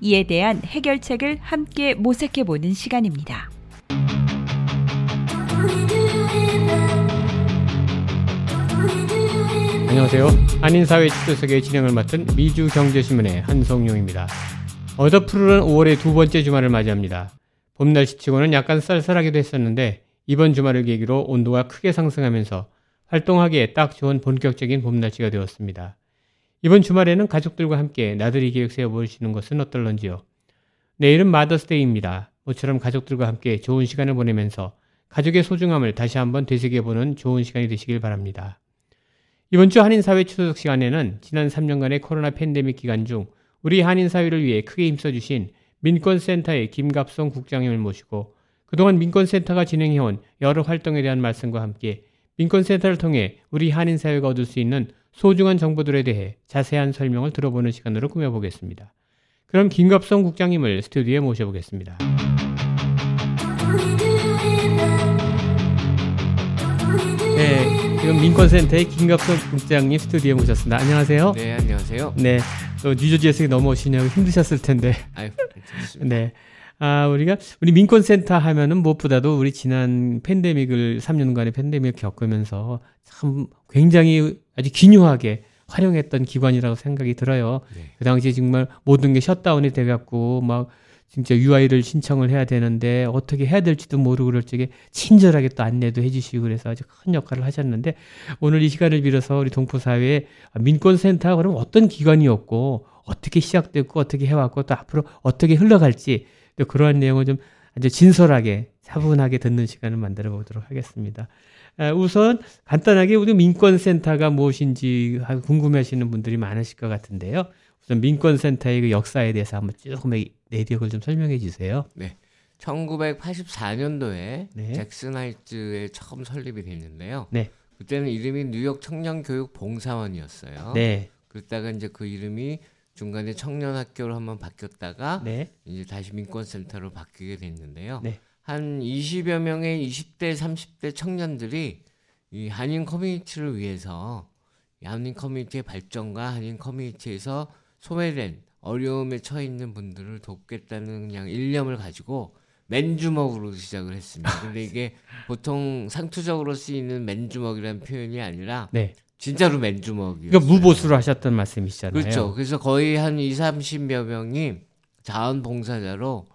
이에 대한 해결책을 함께 모색해 보는 시간입니다. 안녕하세요. 한인사회 축소석의 진행을 맡은 미주경제신문의 한성용입니다. 어더푸르는 5월의 두 번째 주말을 맞이합니다. 봄 날씨치고는 약간 쌀쌀하기도 했었는데 이번 주말을 계기로 온도가 크게 상승하면서 활동하기에 딱 좋은 본격적인 봄 날씨가 되었습니다. 이번 주말에는 가족들과 함께 나들이 계획 세워보시는 것은 어떨런지요. 내일은 마더스데이입니다. 모처럼 가족들과 함께 좋은 시간을 보내면서 가족의 소중함을 다시 한번 되새겨보는 좋은 시간이 되시길 바랍니다. 이번 주 한인사회 추석 시간에는 지난 3년간의 코로나 팬데믹 기간 중 우리 한인사회를 위해 크게 힘써주신 민권센터의 김갑성 국장님을 모시고 그동안 민권센터가 진행해온 여러 활동에 대한 말씀과 함께 민권센터를 통해 우리 한인사회가 얻을 수 있는 소중한 정보들에 대해 자세한 설명을 들어보는 시간으로 꾸며보겠습니다. 그럼 김갑성 국장님을 스튜디오에 모셔보겠습니다. 네, 지금 민권센터의 김갑성 국장님 스튜디오에 모셨습니다. 안녕하세요. 네, 안녕하세요. 네, 또 뉴저지에서 넘어오시냐고 힘드셨을 텐데. 아유, 괜찮습니다. 네. 아, 우리가, 우리 민권센터 하면은 무엇보다도 우리 지난 팬데믹을, 3년간의 팬데믹을 겪으면서 참 굉장히 아주 기묘하게 활용했던 기관이라고 생각이 들어요. 네. 그 당시에 정말 모든 게 셧다운이 돼갖고 막 진짜 UI를 신청을 해야 되는데 어떻게 해야 될지도 모르고 그럴 적에 친절하게 또 안내도 해주시고 그래서 아주 큰 역할을 하셨는데 오늘 이 시간을 빌어서 우리 동포 사회의 민권센터가 그럼 어떤 기관이었고 어떻게 시작됐고 어떻게 해왔고 또 앞으로 어떻게 흘러갈지 또 그러한 내용을 좀 아주 진솔하게 차분하게 듣는 시간을 만들어 보도록 하겠습니다. 아, 우선 간단하게 우리 민권센터가 무엇인지 궁금해하시는 분들이 많으실 것 같은데요. 우선 민권센터의 그 역사에 대해서 한번 쭉 내력을 좀 설명해 주세요. 네. 1984년도에 네. 잭슨 하이츠에 처음 설립이 됐는데요. 네. 그때는 이름이 뉴욕 청년 교육 봉사원이었어요. 네, 그러다가 이제 그 이름이 중간에 청년학교로 한번 바뀌었다가 네, 이제 다시 민권센터로 바뀌게 됐는데요. 네. 한 20여 명의 20대, 30대 청년들이 이 한인 커뮤니티를 위해서 이 한인 커뮤니티의 발전과 한인 커뮤니티에서 소외된 어려움에 처해 있는 분들을 돕겠다는 그냥 일념을 가지고 맨주먹으로 시작을 했습니다. 근데 이게 보통 상투적으로 쓰이는 맨주먹이라는 표현이 아니라 네. 진짜로 맨주먹이요. 그러니까 무보수로 하셨던 말씀이시잖아요. 그렇죠. 그래서 거의 한 2, 30여 명이 자원봉사자로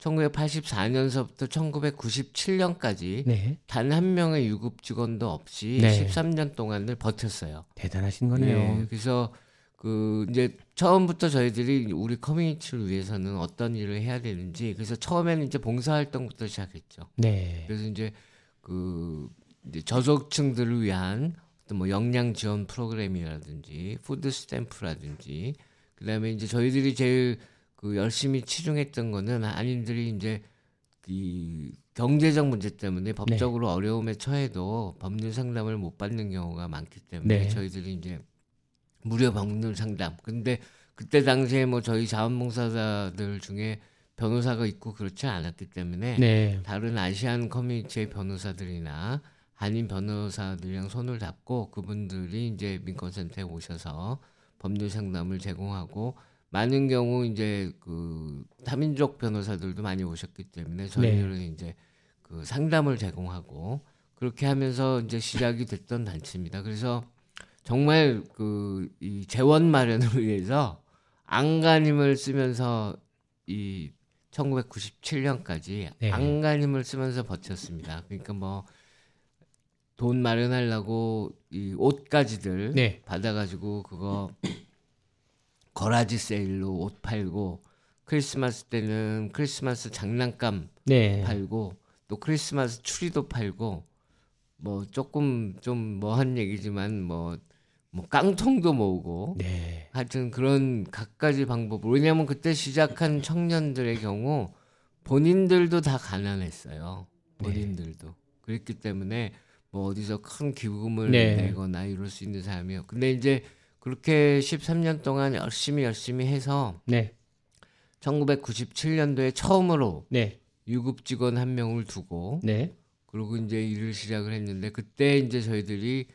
1984년서부터 1997년까지 네, 단한 명의 유급 직원도 없이 네. 13년 동안을 버텼어요. 대단하신 거네요. 예, 그래서 그 이제 처음부터 저희들이 우리 커뮤니티를 위해서는 어떤 일을 해야 되는지 그래서 처음에는 이제 봉사활동부터 시작했죠. 네, 그래서 이제 그 이제 저소득층들을 위한 어떤 뭐 역량 지원 프로그램이라든지 food stamp라든지 그다음에 이제 저희들이 제일 그 열심히 치중했던 거는 한인들이 이제 이 경제적 문제 때문에 법적으로 어려움에 처해도 법률 상담을 못 받는 경우가 많기 때문에 네. 저희들이 이제 무료 법률 상담. 근데 그때 당시에 뭐 저희 자원봉사자들 중에 변호사가 있고 그렇지 않았기 때문에 네, 다른 아시안 커뮤니티의 변호사들이나 한인 변호사들이랑 손을 잡고 그분들이 이제 민권센터에 오셔서 법률 상담을 제공하고 많은 경우 이제 그 타민족 변호사들도 많이 오셨기 때문에 저희들은 이제 그 상담을 제공하고 그렇게 하면서 이제 시작이 됐던 단체입니다. 그래서 정말 그 이 재원 마련을 위해서 안간힘을 쓰면서 이 1997년까지 네. 안간힘을 쓰면서 버텼습니다. 그러니까 뭐 돈 마련하려고 이 옷가지들 네. 받아가지고 그거 거라지 세일로 옷 팔고 크리스마스 때는 크리스마스 장난감 네, 팔고 또 크리스마스 추리도 팔고 뭐 조금 좀 뭐한 얘기지만 뭐 뭐 깡통도 모으고 네, 하여튼 그런 갖가지 방법 왜냐하면 그때 시작한 청년들의 경우 본인들도 다 가난했어요. 본인들도 그랬기 때문에 뭐 어디서 큰 기금을 네. 내거나 이럴 수 있는 사람이요. 근데 이제 그렇게 13년 동안 열심히 열심히 해서 네. 1997년도에 처음으로 네. 유급 직원 한 명을 두고 네. 그리고 이제 일을 시작을 했는데 그때 이제 저희들이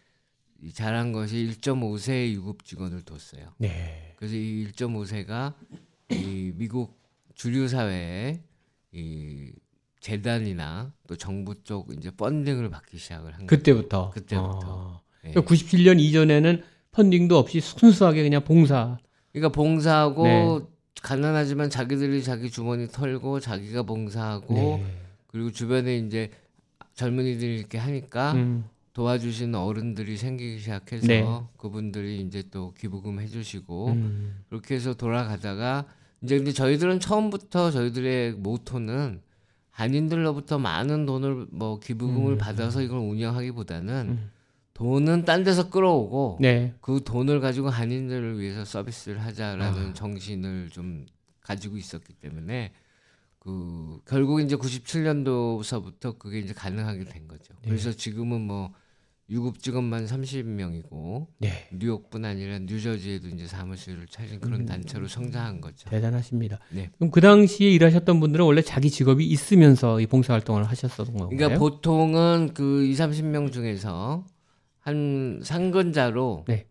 이 잘한 것이 1.5세 유급 직원을 뒀어요. 네. 그래서 이 1.5세가 이 미국 주류 사회에 이 재단이나 또 정부 쪽 이제 펀딩을 받기 시작을 한 거예요. 그때부터. 그때부터. 어. 예. 그러니까 97년 이전에는 펀딩도 없이 순수하게 그냥 봉사. 그러니까 봉사하고 네. 가난하지만 자기들이 자기 주머니 털고 자기가 봉사하고 네. 그리고 주변에 이제 젊은이들이 이렇게 하니까 음. 도와주시는 어른들이 생기기 시작해서 네. 그분들이 이제 또 기부금 해주시고 음. 그렇게 해서 돌아가다가 이제 근데 저희들은 처음부터 저희들의 모토는 한인들로부터 많은 돈을 뭐 기부금을 음. 받아서 이걸 운영하기보다는 음. 돈은 딴 데서 끌어오고 네. 그 돈을 가지고 한인들을 위해서 서비스를 하자라는 아. 정신을 좀 가지고 있었기 때문에 그 결국 이제 97년도서부터 그게 이제 가능하게 된 거죠. 네. 그래서 지금은 뭐 유급 직원만 30명이고 네. 뉴욕뿐 아니라 뉴저지에도 이제 사무실을 차린 그런 음. 단체로 성장한 거죠. 대단하십니다. 네. 그럼 그 당시에 일하셨던 분들은 원래 자기 직업이 있으면서 이 봉사 활동을 하셨었던 건가요? 그러니까 보통은 그 2, 30명 중에서 한 상근자로 네.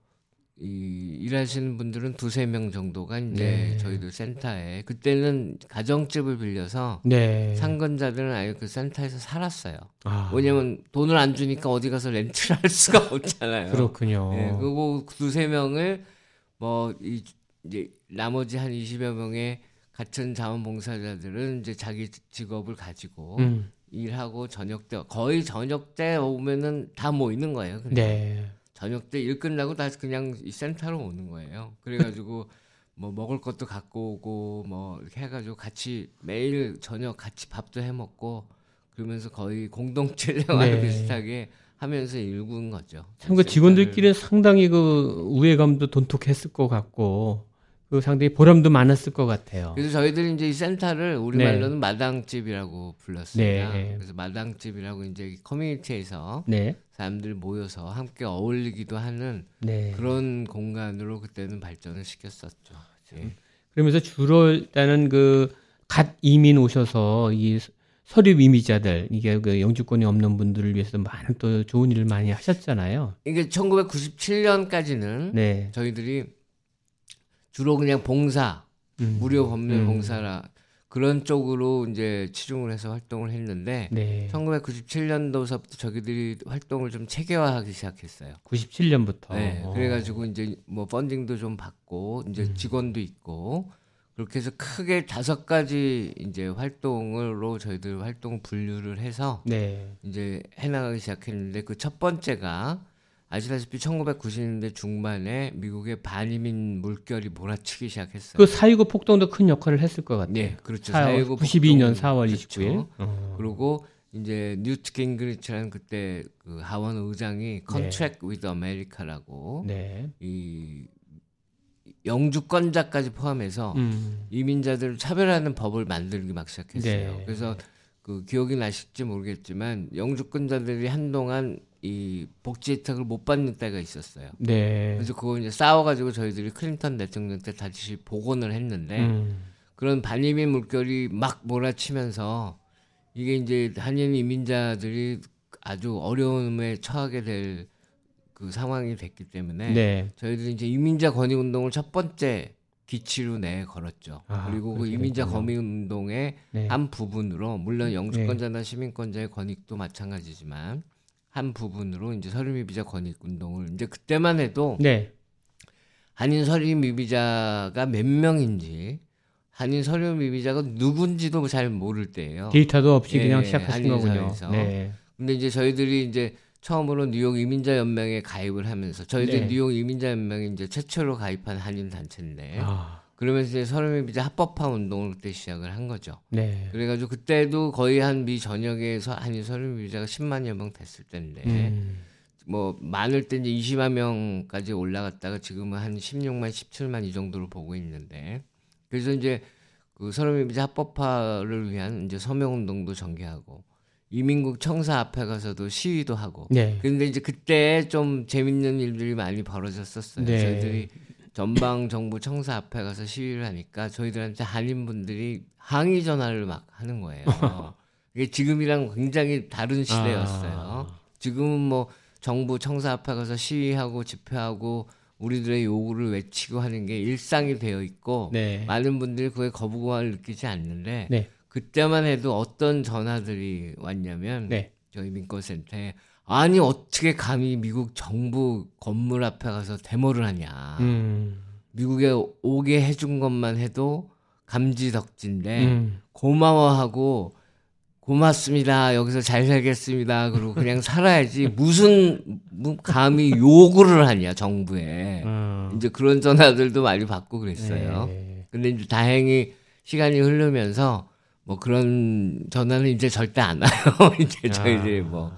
이 일하시는 분들은 두세 명 정도가 이제 네. 저희들 센터에 그때는 가정집을 빌려서 네. 상근자들은 아예 그 센터에서 살았어요. 아, 왜냐면 돈을 안 주니까 어디 가서 렌트를 할 수가 없잖아요. 그렇군요. 예, 그리고 두세 명을 뭐 이, 이제 나머지 한 20여 명의 같은 자원봉사자들은 이제 자기 직업을 가지고 음. 일하고 저녁 때 거의 저녁 때 오면은 다 모이는 거예요. 그냥. 네. 저녁 때 일 끝나고 다 그냥 이 센터로 오는 거예요. 그래가지고 뭐 먹을 것도 갖고 오고 뭐 이렇게 해가지고 같이 매일 저녁 같이 밥도 해 먹고 그러면서 거의 공동체 생활 네. 비슷하게 하면서 일군 거죠. 참그 센터를. 직원들끼리는 상당히 그 우애감도 돈독했을 것 같고 그 상당히 보람도 많았을 것 같아요. 그래서 저희들이 이제 이 센터를 우리 네. 말로는 마당집이라고 불렀습니다. 네. 그래서 마당집이라고 이제 커뮤니티에서 네. 사람들 모여서 함께 어울리기도 하는 네. 그런 공간으로 그때는 발전을 시켰었죠. 아, 예. 그러면서 주로 일단은 그 갓 이민 오셔서 이 서류 이민자들 이게 그 영주권이 없는 분들을 위해서 많은 또 좋은 일을 많이 하셨잖아요. 이게 1997년까지는 네. 저희들이 주로 그냥 봉사, 음. 무료 법률 음. 봉사라 그런 쪽으로 이제 치중을 해서 활동을 했는데 네. 1997년도서부터 저희들이 활동을 좀 체계화하기 시작했어요. 97년부터. 네, 그래가지고 이제 뭐 펀딩도 좀 받고 이제 음. 직원도 있고 그렇게 해서 크게 다섯 가지 이제 활동으로 저희들 활동 분류를 해서 네. 이제 해나가기 시작했는데 그 첫 번째가 아시다시피 1990년대 중반에 미국의 반이민 물결이 몰아치기 시작했어요. 그 사이구 폭동도 큰 역할을 했을 것 같아요. 네, 그렇죠. 사- 4.19 92년 폭동, 4월 그렇죠. 29일. 어. 그리고 이제 뉴트 깅그리치라는 그때 그 하원 의장이 Contract with America라고 네. 이 영주권자까지 포함해서 음. 이민자들을 차별하는 법을 만들기 막 시작했어요. 네. 그래서 그 기억이 나실지 모르겠지만 영주권자들이 한동안 이 복지 혜택을 못 받는 때가 있었어요. 네. 그래서 그거 이제 싸워가지고 저희들이 클린턴 대통령 때 다시 복원을 했는데 음. 그런 반이민 물결이 막 몰아치면서 이게 이제 한인 이민자들이 아주 어려움에 처하게 될 그 상황이 됐기 때문에 네. 저희들이 이제 이민자 권익 운동을 첫 번째 기치로 내 걸었죠. 아, 그리고 그 이민자. 권익 운동의 네. 한 부분으로 물론 영주권자나 시민권자의 권익도 마찬가지지만 한 부분으로 이제 서류 미비자 권익 운동을 이제 그때만 해도 네. 한인 서류 미비자가 몇 명인지 한인 서류 미비자가 누군지도 잘 모를 때예요. 데이터도 없이 예, 그냥 시작하신 거군요. 네. 근데 이제 저희들이 이제 처음으로 뉴욕 이민자 연맹에 가입을 하면서 저희들 네. 뉴욕 이민자 연맹이 이제 최초로 가입한 한인 단체인데 아, 그러면서 이제 서류 미비자 합법화 운동을 그때 시작을 한 거죠. 네. 그래가지고 그때도 거의 한 미 전역에서 한인 서류 미비자가 10만여 명 됐을 때인데 음. 뭐 많을 때 이제 20만 명까지 올라갔다가 지금은 한 16만, 17만 이 정도로 보고 있는데 그래서 이제 그 서름이비자 합법화를 위한 이제 서명 운동도 전개하고 이민국 청사 앞에 가서도 시위도 하고. 네. 근데 이제 그때 좀 재밌는 일들이 많이 벌어졌었어요. 네. 저희들이 전방 정부 청사 앞에 가서 시위를 하니까 저희들한테 한인 분들이 항의 전화를 막 하는 거예요. 이게 지금이랑 굉장히 다른 시대였어요. 아. 지금은 뭐 정부 청사 앞에 가서 시위하고 집회하고 우리들의 요구를 외치고 하는 게 일상이 되어 있고 네. 많은 분들이 그에 거부감을 느끼지 않는데 네. 그때만 해도 어떤 전화들이 왔냐면 네. 저희 민권센터에 아니 어떻게 감히 미국 정부 건물 앞에 가서 데모를 하냐 음. 미국에 오게 해준 것만 해도 감지덕지인데 음. 고마워하고 고맙습니다 여기서 잘 살겠습니다 그리고 그냥 살아야지 무슨 뭐 감히 요구를 하냐 정부에 어. 이제 그런 전화들도 많이 받고 그랬어요. 네. 근데 이제 다행히 시간이 흐르면서 뭐 그런 전화는 이제 절대 안 와요. 이제 저희들이 아. 뭐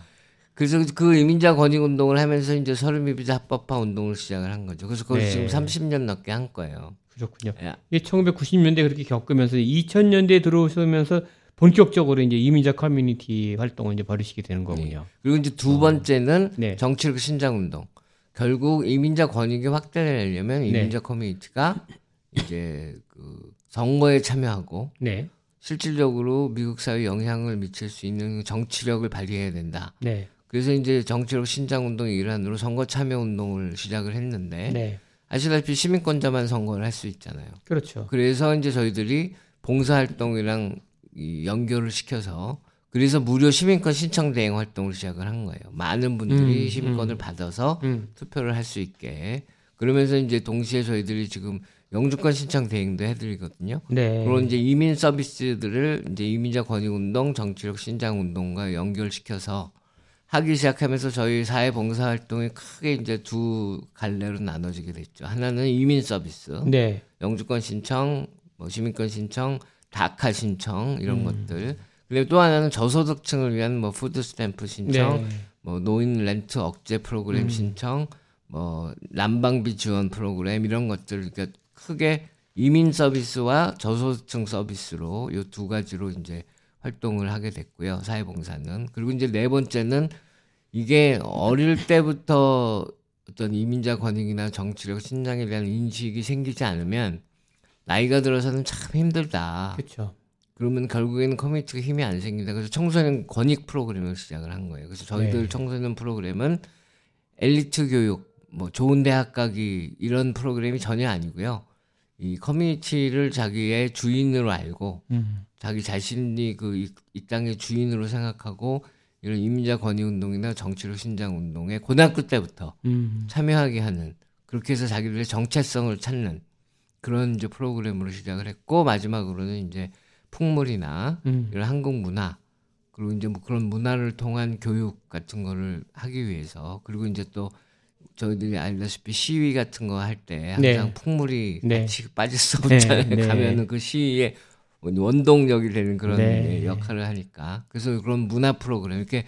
그래서 그 이민자 권익 운동을 하면서 이제 서른미비자 합법화 운동을 시작을 한 거죠. 그래서 그걸 네. 지금 30년 넘게 한 거예요. 그렇군요. 야, 이게 1990년대 그렇게 겪으면서 2000년대에 들어오시면서 본격적으로 이제 이민자 커뮤니티 활동을 이제 벌이시게 되는 거군요. 그리고 이제 두 번째는 네. 정치력 신장 운동. 결국 이민자 권익이 확대되려면 네. 이민자 커뮤니티가 이제 그 선거에 참여하고 네. 실질적으로 미국 사회에 영향을 미칠 수 있는 정치력을 발휘해야 된다. 네. 그래서 이제 정치력 신장 운동의 일환으로 선거 참여 운동을 시작을 했는데 네. 아시다시피 시민권자만 선거를 할 수 있잖아요. 그렇죠. 그래서 이제 저희들이 봉사 활동이랑 이 연결을 시켜서 그래서 무료 시민권 신청 대행 활동을 시작을 한 거예요. 많은 분들이 음, 시민권을 받아서 음. 투표를 할 수 있게 그러면서 이제 동시에 저희들이 지금 영주권 신청 대행도 해드리거든요. 네. 그런 이제 이민 서비스들을 이제 이민자 권익 운동, 정치력 신장 운동과 연결시켜서 하기 시작하면서 저희 사회 봉사 활동이 크게 이제 두 갈래로 나눠지게 됐죠. 하나는 이민 서비스, 네. 영주권 신청, 뭐 시민권 신청, DACA 신청 이런 음. 것들. 그리고 또 하나는 저소득층을 위한 뭐 food stamp 신청, 네. 뭐 노인 렌트 억제 프로그램 음. 신청, 뭐 난방비 지원 프로그램 이런 것들 그러니까 크게 이민 서비스와 저소득층 서비스로 이 두 가지로 이제 활동을 하게 됐고요. 사회봉사는 그리고 이제 네 번째는 이게 어릴 때부터 어떤 이민자 권익이나 정치력 신장에 대한 인식이 생기지 않으면 나이가 들어서는 참 힘들다. 그렇죠. 그러면 결국에는 커뮤니티가 힘이 안 생긴다. 그래서 청소년 권익 프로그램을 시작을 한 거예요. 그래서 저희들 네. 청소년 프로그램은 엘리트 교육, 뭐 좋은 대학 가기 이런 프로그램이 전혀 아니고요. 이 커뮤니티를 자기의 주인으로 알고 음. 자기 자신이 그이 땅의 주인으로 생각하고 이런 이민자 권익 운동이나 정치력 신장 운동에 고등학교 때부터 음. 참여하게 하는 그렇게 해서 자기들의 정체성을 찾는 그런 이제 프로그램으로 시작을 했고 마지막으로는 이제 풍물이나 음. 이런 한국 문화 그리고 이제 뭐 그런 문화를 통한 교육 같은 거를 하기 위해서 그리고 이제 또 저희들이 알다시피 시위 같은 거 할 때 항상 네. 풍물이 네. 같이 빠질 수 네, 없잖아요. 네. 가면은 그 시위에 원동력이 되는 그런 네. 예, 역할을 하니까 그래서 그런 문화 프로그램 이렇게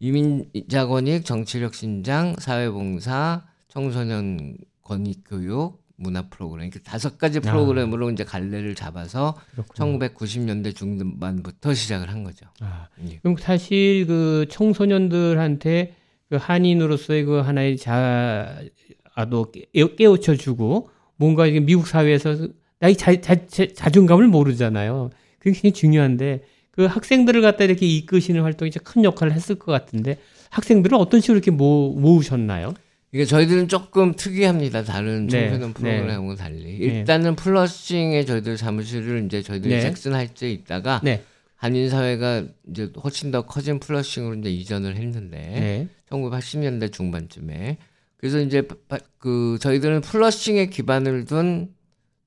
이민자 권익, 정치력 신장, 사회봉사, 청소년 권익 교육, 문화 프로그램 이렇게 다섯 가지 프로그램으로 이제 갈래를 잡아서 그렇군요. 1990년대 중반부터 시작을 한 거죠. 아, 예. 그럼 사실 그 청소년들한테 그 한인으로서의 그 하나의 자아도 깨- 깨우쳐 주고 뭔가 이게 미국 사회에서 나의 자, 자, 자, 자 존감을 모르잖아요. 그게 굉장히 중요한데 그 학생들을 갖다 이렇게 이끄시는 활동이 큰 역할을 했을 것 같은데 학생들은 어떤 식으로 이렇게 모, 모으셨나요? 이게 저희들은 조금 특이합니다. 다른 네, 청소년 네. 프로그램하고는 달리. 일단은 플러싱에 저희들 사무실을 이제 저희들이 네. 잭슨 할때 있다가 네. 한인 사회가 이제 훨씬 더 커진 플러싱으로 이제 이전을 했는데 네. 1980년대 중반쯤에 그래서 이제 그 저희들은 플러싱에 기반을 둔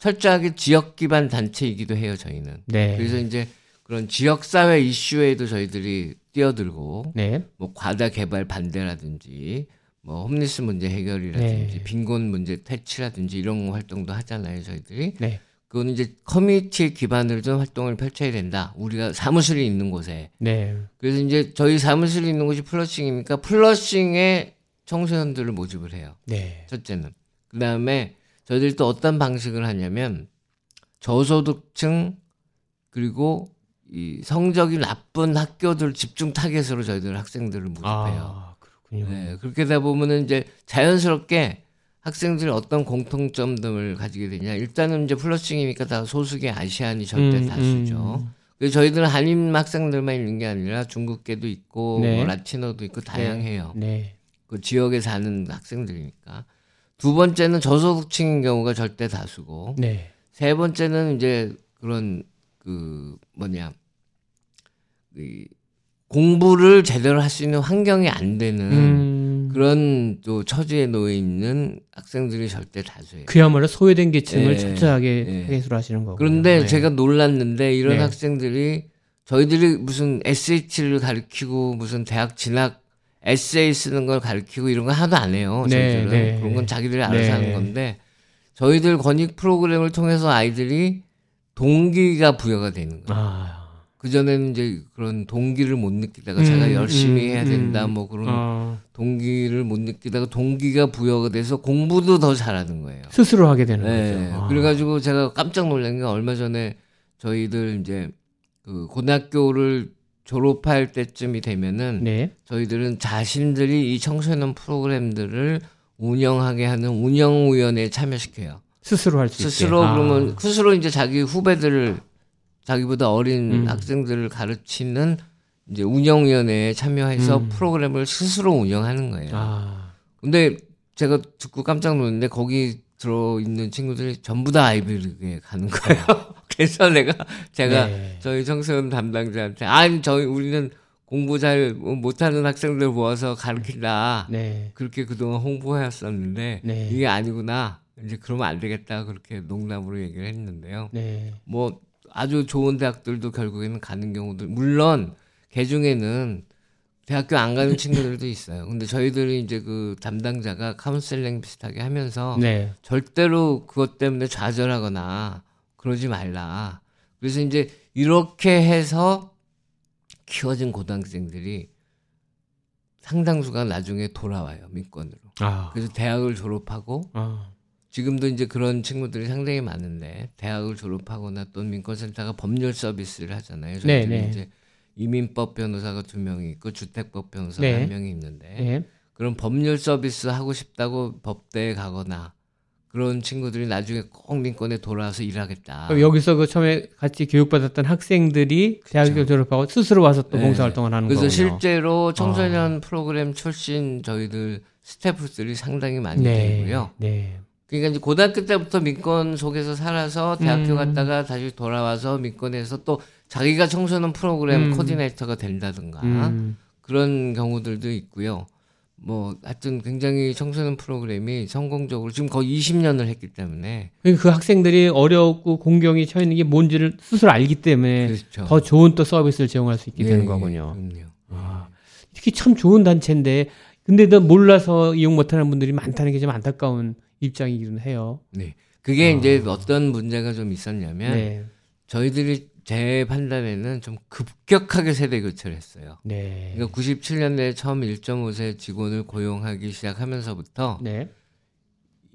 철저하게 지역 기반 단체이기도 해요. 저희는. 네. 그래서 이제 그런 지역 사회 이슈에도 저희들이 뛰어들고 네. 뭐 과다 개발 반대라든지 뭐 홈리스 문제 해결이라든지 네. 빈곤 문제 퇴치라든지 이런 활동도 하잖아요 저희들이 네. 그거는 이제 커뮤니티에 기반을 둔 활동을 펼쳐야 된다 우리가 사무실이 있는 곳에 네. 그래서 이제 저희 사무실이 있는 곳이 플러싱이니까 플러싱에 청소년들을 모집을 해요 네. 첫째는 그 다음에 저희들이 또 어떤 방식을 하냐면 저소득층 그리고 이 성적이 나쁜 학교들 집중 타겟으로 저희들 학생들을 모집해요. 아, 그렇군요. 네, 그렇게 되다 보면은 이제 자연스럽게 학생들이 어떤 공통점들을 가지게 되냐. 일단은 이제 플러싱이니까 다 소수계 아시안이 절대 음, 다수죠. 음. 그래서 저희들은 한인 학생들만 있는 게 아니라 중국계도 있고 네. 뭐 라티노도 있고 다양해요. 네. 그 지역에 사는 학생들이니까. 두 번째는 저소득층인 경우가 절대 다수고 네. 세 번째는 이제 그런 그 뭐냐 이 공부를 제대로 할 수 있는 환경이 안 되는 음. 그런 또 처지에 놓여 있는 학생들이 절대 다수예요. 그야말로 소외된 계층을 예, 철저하게 예. 타겟으로 하시는 거고. 그런데 제가 놀랐는데 이런 네. 학생들이 저희들이 무슨 SH를 가르치고 무슨 대학 진학 에세이 쓰는 걸 가르치고 이런 거 하나도 안 해요. 네, 저희들은 네. 그런 건 자기들이 알아서 네. 하는 건데 저희들 권익 프로그램을 통해서 아이들이 동기가 부여가 되는 거예요. 아. 그 전에는 이제 그런 동기를 못 느끼다가 음, 제가 열심히 음, 해야 된다 음. 뭐 그런 어, 동기를 못 느끼다가 동기가 부여가 돼서 공부도 더 잘하는 거예요. 스스로 하게 되는 네. 거죠. 아. 그래가지고 제가 깜짝 놀란 게 얼마 전에 저희들 이제 그 고등학교를 졸업할 때쯤이 되면은 네. 저희들은 자신들이 이 청소년 프로그램들을 운영하게 하는 운영위원회에 참여시켜요. 스스로 할 수 있게. 스스로 아. 그러면 스스로 이제 자기 후배들을 자기보다 어린 음. 학생들을 가르치는 이제 운영위원회에 참여해서 음. 프로그램을 스스로 운영하는 거예요. 아. 근데 제가 듣고 깜짝 놀랐는데 거기 들어 있는 친구들이 전부 다 아이비리그에 가는 거예요. 그래서 내가 제가 네. 저희 청소년 담당자한테 아니 저희 우리는 공부 잘 못하는 학생들 모아서 가르친다. 네. 그렇게 그동안 홍보해왔었는데 네. 이게 아니구나. 이제 그러면 안 되겠다 그렇게 농담으로 얘기를 했는데요. 네. 뭐 아주 좋은 대학들도 결국에는 가는 경우들 물론 개 중에는 대학교 안 가는 친구들도 있어요. 근데 저희들이 이제 그 담당자가 카운셀링 비슷하게 하면서 네. 절대로 그것 때문에 좌절하거나 그러지 말라. 그래서 이제 이렇게 해서 키워진 고등학생들이 상당수가 나중에 돌아와요 민권으로. 아. 그래서 대학을 졸업하고 아. 지금도 이제 그런 친구들이 상당히 많은데 대학을 졸업하거나 또 민권센터가 법률 서비스를 하잖아요. 저희들이 네, 네. 이제 이민법 변호사가 두 명이 있고 주택법 변호사가 네. 한 명이 있는데 네. 그런 법률 서비스 하고 싶다고 법대에 가거나 그런 친구들이 나중에 꼭 민권에 돌아와서 일하겠다. 여기서 그 처음에 같이 교육받았던 학생들이 대학교 졸업하고 스스로 와서 또 네. 봉사활동을 하는 그래서 거군요. 실제로 청소년 프로그램 출신 저희들 스태프들이 상당히 많이 네. 되고요. 네. 그러니까 이제 고등학교 때부터 민권 속에서 살아서 대학교 음. 갔다가 다시 돌아와서 민권에서 또 자기가 청소년 프로그램 음. 코디네이터가 된다든가 음. 그런 경우들도 있고요. 뭐 하여튼 굉장히 청소년 프로그램이 성공적으로 지금 거의 20년을 했기 때문에 그 학생들이 어렵고 공경이 처해 있는 게 뭔지를 스스로 알기 때문에 그렇죠. 더 좋은 또 서비스를 제공할 수 있게 예, 되는 예, 거군요. 그럼요. 아, 특히 참 좋은 단체인데 근데 너 몰라서 이용 못하는 분들이 많다는 게 좀 안타까운 입장이기는 해요. 네. 그게 아. 이제 어떤 문제가 좀 있었냐면 네, 저희들이 제 판단에는 좀 급격하게 세대 교체를 했어요. 네, 그러니까 97년도에 처음 1.5세 직원을 고용하기 시작하면서부터 네,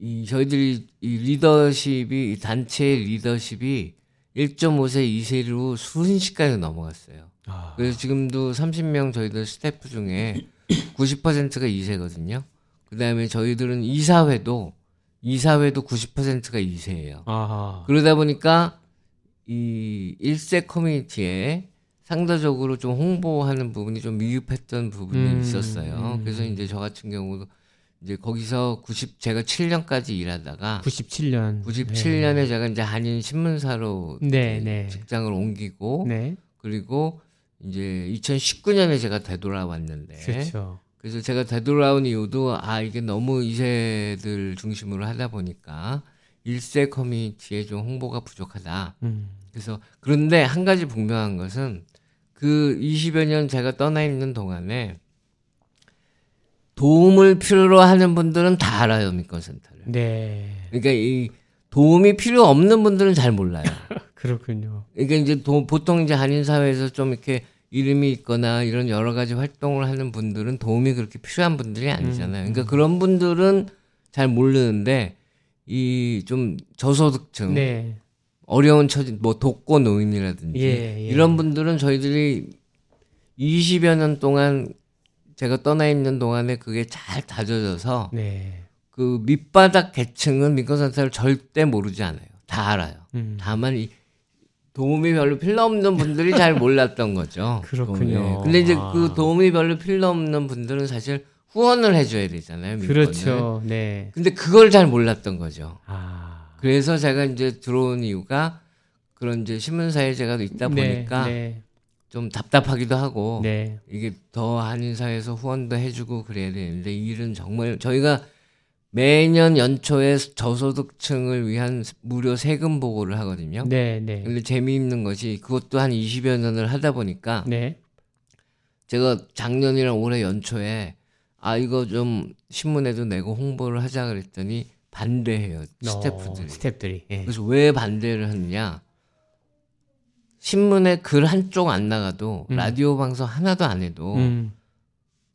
이 저희들이 이 리더십이 이 단체의 리더십이 1.5세 2세로 순식간에 넘어갔어요. 아, 그래서 지금도 30명 저희들 스태프 중에 90%가 2세거든요. 그다음에 저희들은 이사회도 이사회도 90%가 2세예요. 아하, 그러다 보니까 이 1세 커뮤니티에 상대적으로 좀 홍보하는 부분이 좀 미흡했던 부분이 음, 있었어요. 음. 그래서 이제 저 같은 경우도 이제 거기서 90 제가 7년까지 일하다가 97년, 97년에 제가 이제 한인 신문사로 네, 네. 직장을 옮기고 네, 그리고 이제 2019년에 제가 되돌아왔는데 그렇죠. 그래서 제가 되돌아온 이유도 아 이게 너무 2세들 중심으로 하다 보니까 1세 커뮤니티에 좀 홍보가 부족하다. 음, 그래서 그런데 한 가지 분명한 것은 그 20여 년 제가 떠나 있는 동안에 도움을 필요로 하는 분들은 다 알아요 민권센터를. 네, 그러니까 이 도움이 필요 없는 분들은 잘 몰라요. 그렇군요. 그러니까 이제 도- 보통 이제 한인 사회에서 좀 이렇게 이름이 있거나 이런 여러 가지 활동을 하는 분들은 도움이 그렇게 필요한 분들이 아니잖아요. 그러니까 그런 분들은 잘 모르는데 이 좀 저소득층 네, 어려운 처지, 뭐 독거 노인이라든지 예, 예. 이런 분들은 저희들이 20여 년 동안 제가 떠나 있는 동안에 그게 잘 다져져서 네. 그 밑바닥 계층은 민권센터를 절대 모르지 않아요. 다 알아요. 음. 다만 이 도움이 별로 필요 없는 분들이 잘 몰랐던 거죠. 그렇군요. 도움이. 근데 이제 아. 그 도움이 별로 필요 없는 분들은 사실 후원을 해줘야 되잖아요. 민권을. 그렇죠. 네. 근데 그걸 잘 몰랐던 거죠. 아. 그래서 제가 이제 들어온 이유가 그런 이제 신문사에 제가 있다 보니까 네. 좀 답답하기도 하고 네. 이게 더 한인사에서 후원도 해주고 그래야 되는데 이 일은 정말 저희가 매년 연초에 저소득층을 위한 무료 세금 보고를 하거든요. 네. 네. 근데 재미있는 것이 그것도 한 20여 년을 하다 보니까 네. 제가 작년이랑 올해 연초에 아 이거 좀 신문에도 내고 홍보를 하자 그랬더니 반대해요 스태프들이. 어, 스태프들이. 예. 그래서 왜 반대를 하느냐? 신문에 글 한 쪽 안 나가도 음. 라디오 방송 하나도 안 해도 음.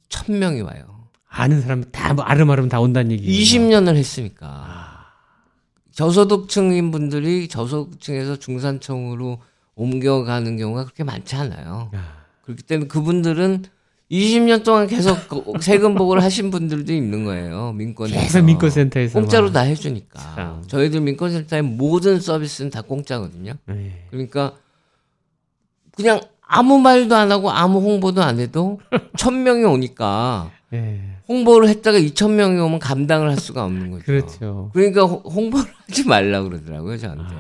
천 명이 와요. 아는 사람 다 뭐 아름아름 다 온다는 얘기. 20년을 했으니까. 저소득층인 분들이 저소득층에서 중산층으로 옮겨가는 경우가 그렇게 많지 않아요. 아. 그렇기 때문에 그분들은 20년 동안 계속 그 세금 보고를 하신 분들도 있는 거예요. 민권에서. 계속 민권센터에서 공짜로 막. 다 해주니까. 참. 저희들 민권센터의 모든 서비스는 다 공짜거든요. 네. 그러니까 그냥 아무 말도 안 하고 아무 홍보도 안 해도 천 명이 오니까 네. 홍보를 했다가 이천 명이 오면 감당을 할 수가 없는 거죠. 그렇죠. 그러니까 홍- 홍보를 하지 말라 그러더라고요 저한테.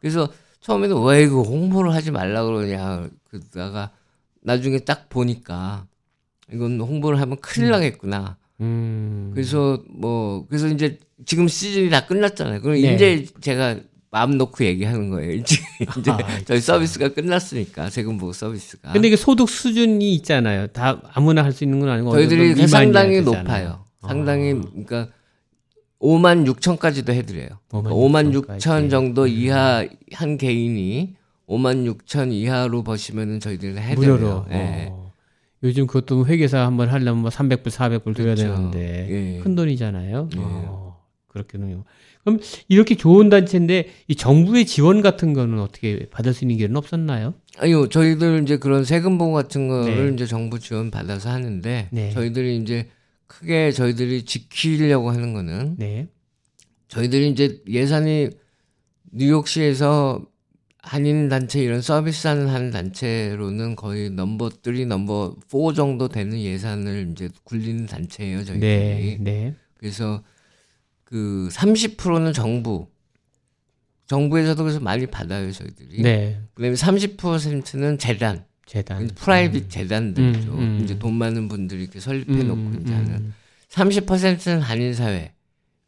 그래서 처음에는 왜 이거 홍보를 하지 말라 그러냐 그러다가 나중에 딱 보니까 이건 홍보를 하면 큰일 나겠구나. 음. 그래서 뭐 그래서 이제 지금 시즌이 다 끝났잖아요. 그럼 네. 이제 제가 마음 놓고 얘기하는 거예요. 이제 이제 아, 저희 서비스가 끝났으니까 세금 보고 서비스가. 근데 이게 소득 수준이 있잖아요. 다 아무나 할 수 있는 건 아니고 저희들이 상당히. 높아요. 아. 상당히 그러니까 5만 6천까지도 해드려요. 5만 5만 6천 6천 까지. 정도 이하 한 개인이 5만 6천 이하로 버시면은 저희들은 해드려요. 무료로. 예. 어. 요즘 그것도 회계사 한번 하려면 뭐 300불, 400불 드려야 그렇죠. 되는데 예. 큰 돈이잖아요. 예. 어, 그렇겠군요. 그럼 이렇게 좋은 단체인데 이 정부의 지원 같은 거는 어떻게 받을 수 있는 길은 없었나요? 아니요, 저희들 이제 그런 세금 보고 같은 거를 네. 이제 정부 지원 받아서 하는데 네. 저희들이 이제 크게 저희들이 지키려고 하는 거는 네. 저희들이 이제 예산이 뉴욕시에서 한인 단체 이런 서비스하는 한 단체로는 거의 넘버 3, 넘버 4 정도 되는 예산을 이제 굴리는 단체예요, 저희들이. 네. 네. 그래서 그 30%는 정부 정부에서도 그래서 많이 받아요, 저희들이. 네. 그다음에 30%는 재단, 재단. 프라이빗 재단들이죠. 음, 음. 이제 돈 많은 분들이 이렇게 설립해 놓고 음, 이제 하는. 음, 30%는 한인 사회.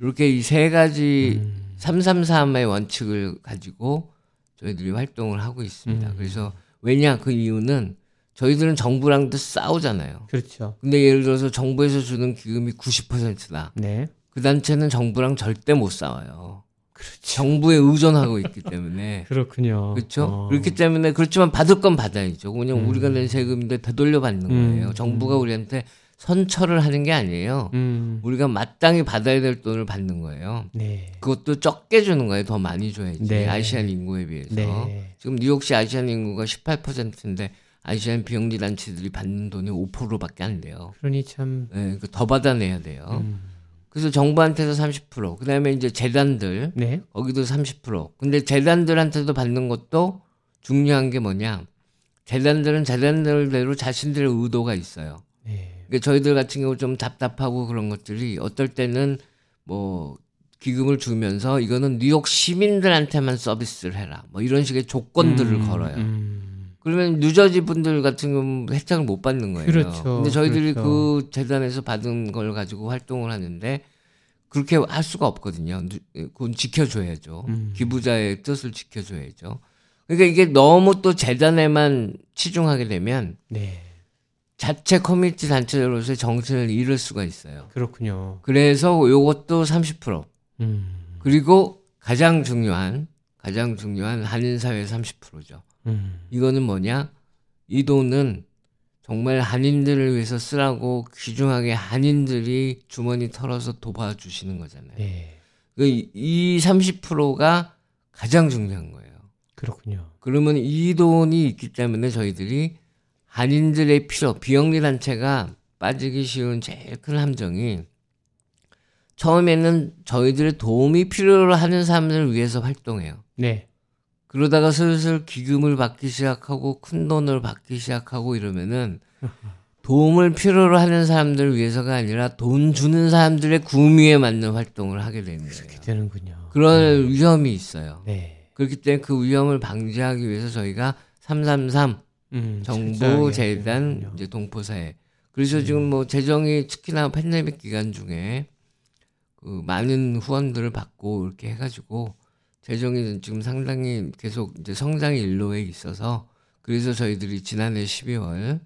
이렇게 이 세 가지 음. 333의 원칙을 가지고 저희들이 활동을 하고 있습니다. 음. 그래서 왜냐 그 이유는 저희들은 정부랑도 싸우잖아요. 그렇죠. 근데 예를 들어서 정부에서 주는 기금이 90%다. 네. 그 단체는 정부랑 절대 못 싸워요. 그렇죠. 정부에 의존하고 있기 때문에. 그렇군요. 그렇죠? 어. 그렇기 때문에 그렇지만 받을 건 받아야죠. 그냥 음. 우리가 낸 세금인데 되돌려 받는 음, 거예요. 정부가 우리한테 선처를 하는 게 아니에요. 음. 우리가 마땅히 받아야 될 돈을 받는 거예요. 네. 그것도 적게 주는 거예요. 더 많이 줘야지. 네. 아시안 인구에 비해서. 네. 지금 뉴욕시 아시안 인구가 18%인데 아시안 비영리 단체들이 받는 돈이 5%밖에 안 돼요. 그러니 참 네, 그더 받아내야 돼요. 음. 그래서 정부한테도 30%, 그다음에 이제 재단들 네. 거기도 30%. 근데 재단들한테도 받는 것도 중요한 게 뭐냐? 재단들은 재단들대로 자신들의 의도가 있어요. 네. 그러니까 저희들 같은 경우 좀 답답하고 그런 것들이 어떨 때는 뭐 기금을 주면서 이거는 뉴욕 시민들한테만 서비스를 해라. 뭐 이런 식의 조건들을 음, 걸어요. 음. 그러면 뉴저지 분들 같은 경우는 혜택을 못 받는 거예요. 그렇죠. 근데 저희들이 그렇죠. 그 재단에서 받은 걸 가지고 활동을 하는데 그렇게 할 수가 없거든요. 누- 그건 지켜줘야죠. 음. 기부자의 뜻을 지켜줘야죠. 그러니까 이게 너무 또 재단에만 치중하게 되면 네. 자체 커뮤니티 단체로서의 정신을 잃을 수가 있어요. 그렇군요. 그래서 요것도 30% 음. 그리고 가장 중요한 가장 중요한 한인 사회 30%죠. 음. 이거는 뭐냐? 이 돈은 정말 한인들을 위해서 쓰라고 귀중하게 한인들이 주머니 털어서 도와주시는 거잖아요. 네. 그이 30%가 가장 중요한 거예요. 그렇군요. 그러면 이 돈이 있기 때문에 저희들이 한인들의 필요, 비영리 단체가 빠지기 쉬운 제일 큰 함정이 처음에는 저희들의 도움이 필요로 하는 사람들을 위해서 활동해요. 네. 그러다가 슬슬 기금을 받기 시작하고 큰 돈을 받기 시작하고 이러면은 도움을 필요로 하는 사람들을 위해서가 아니라 돈 주는 사람들의 구미에 맞는 활동을 하게 되는 거예요. 그렇게 되는군요. 그런 위험이 있어요. 네. 그렇기 때문에 그 위험을 방지하기 위해서 저희가 333 음, 정부 재단 하시는군요. 이제 동포사회 그래서 지금 뭐 재정이 특히나 팬데믹 기간 중에 그 많은 후원들을 받고 이렇게 해가지고 재정이 지금 상당히 계속 이제 성장의 일로에 있어서 그래서 저희들이 지난해 12월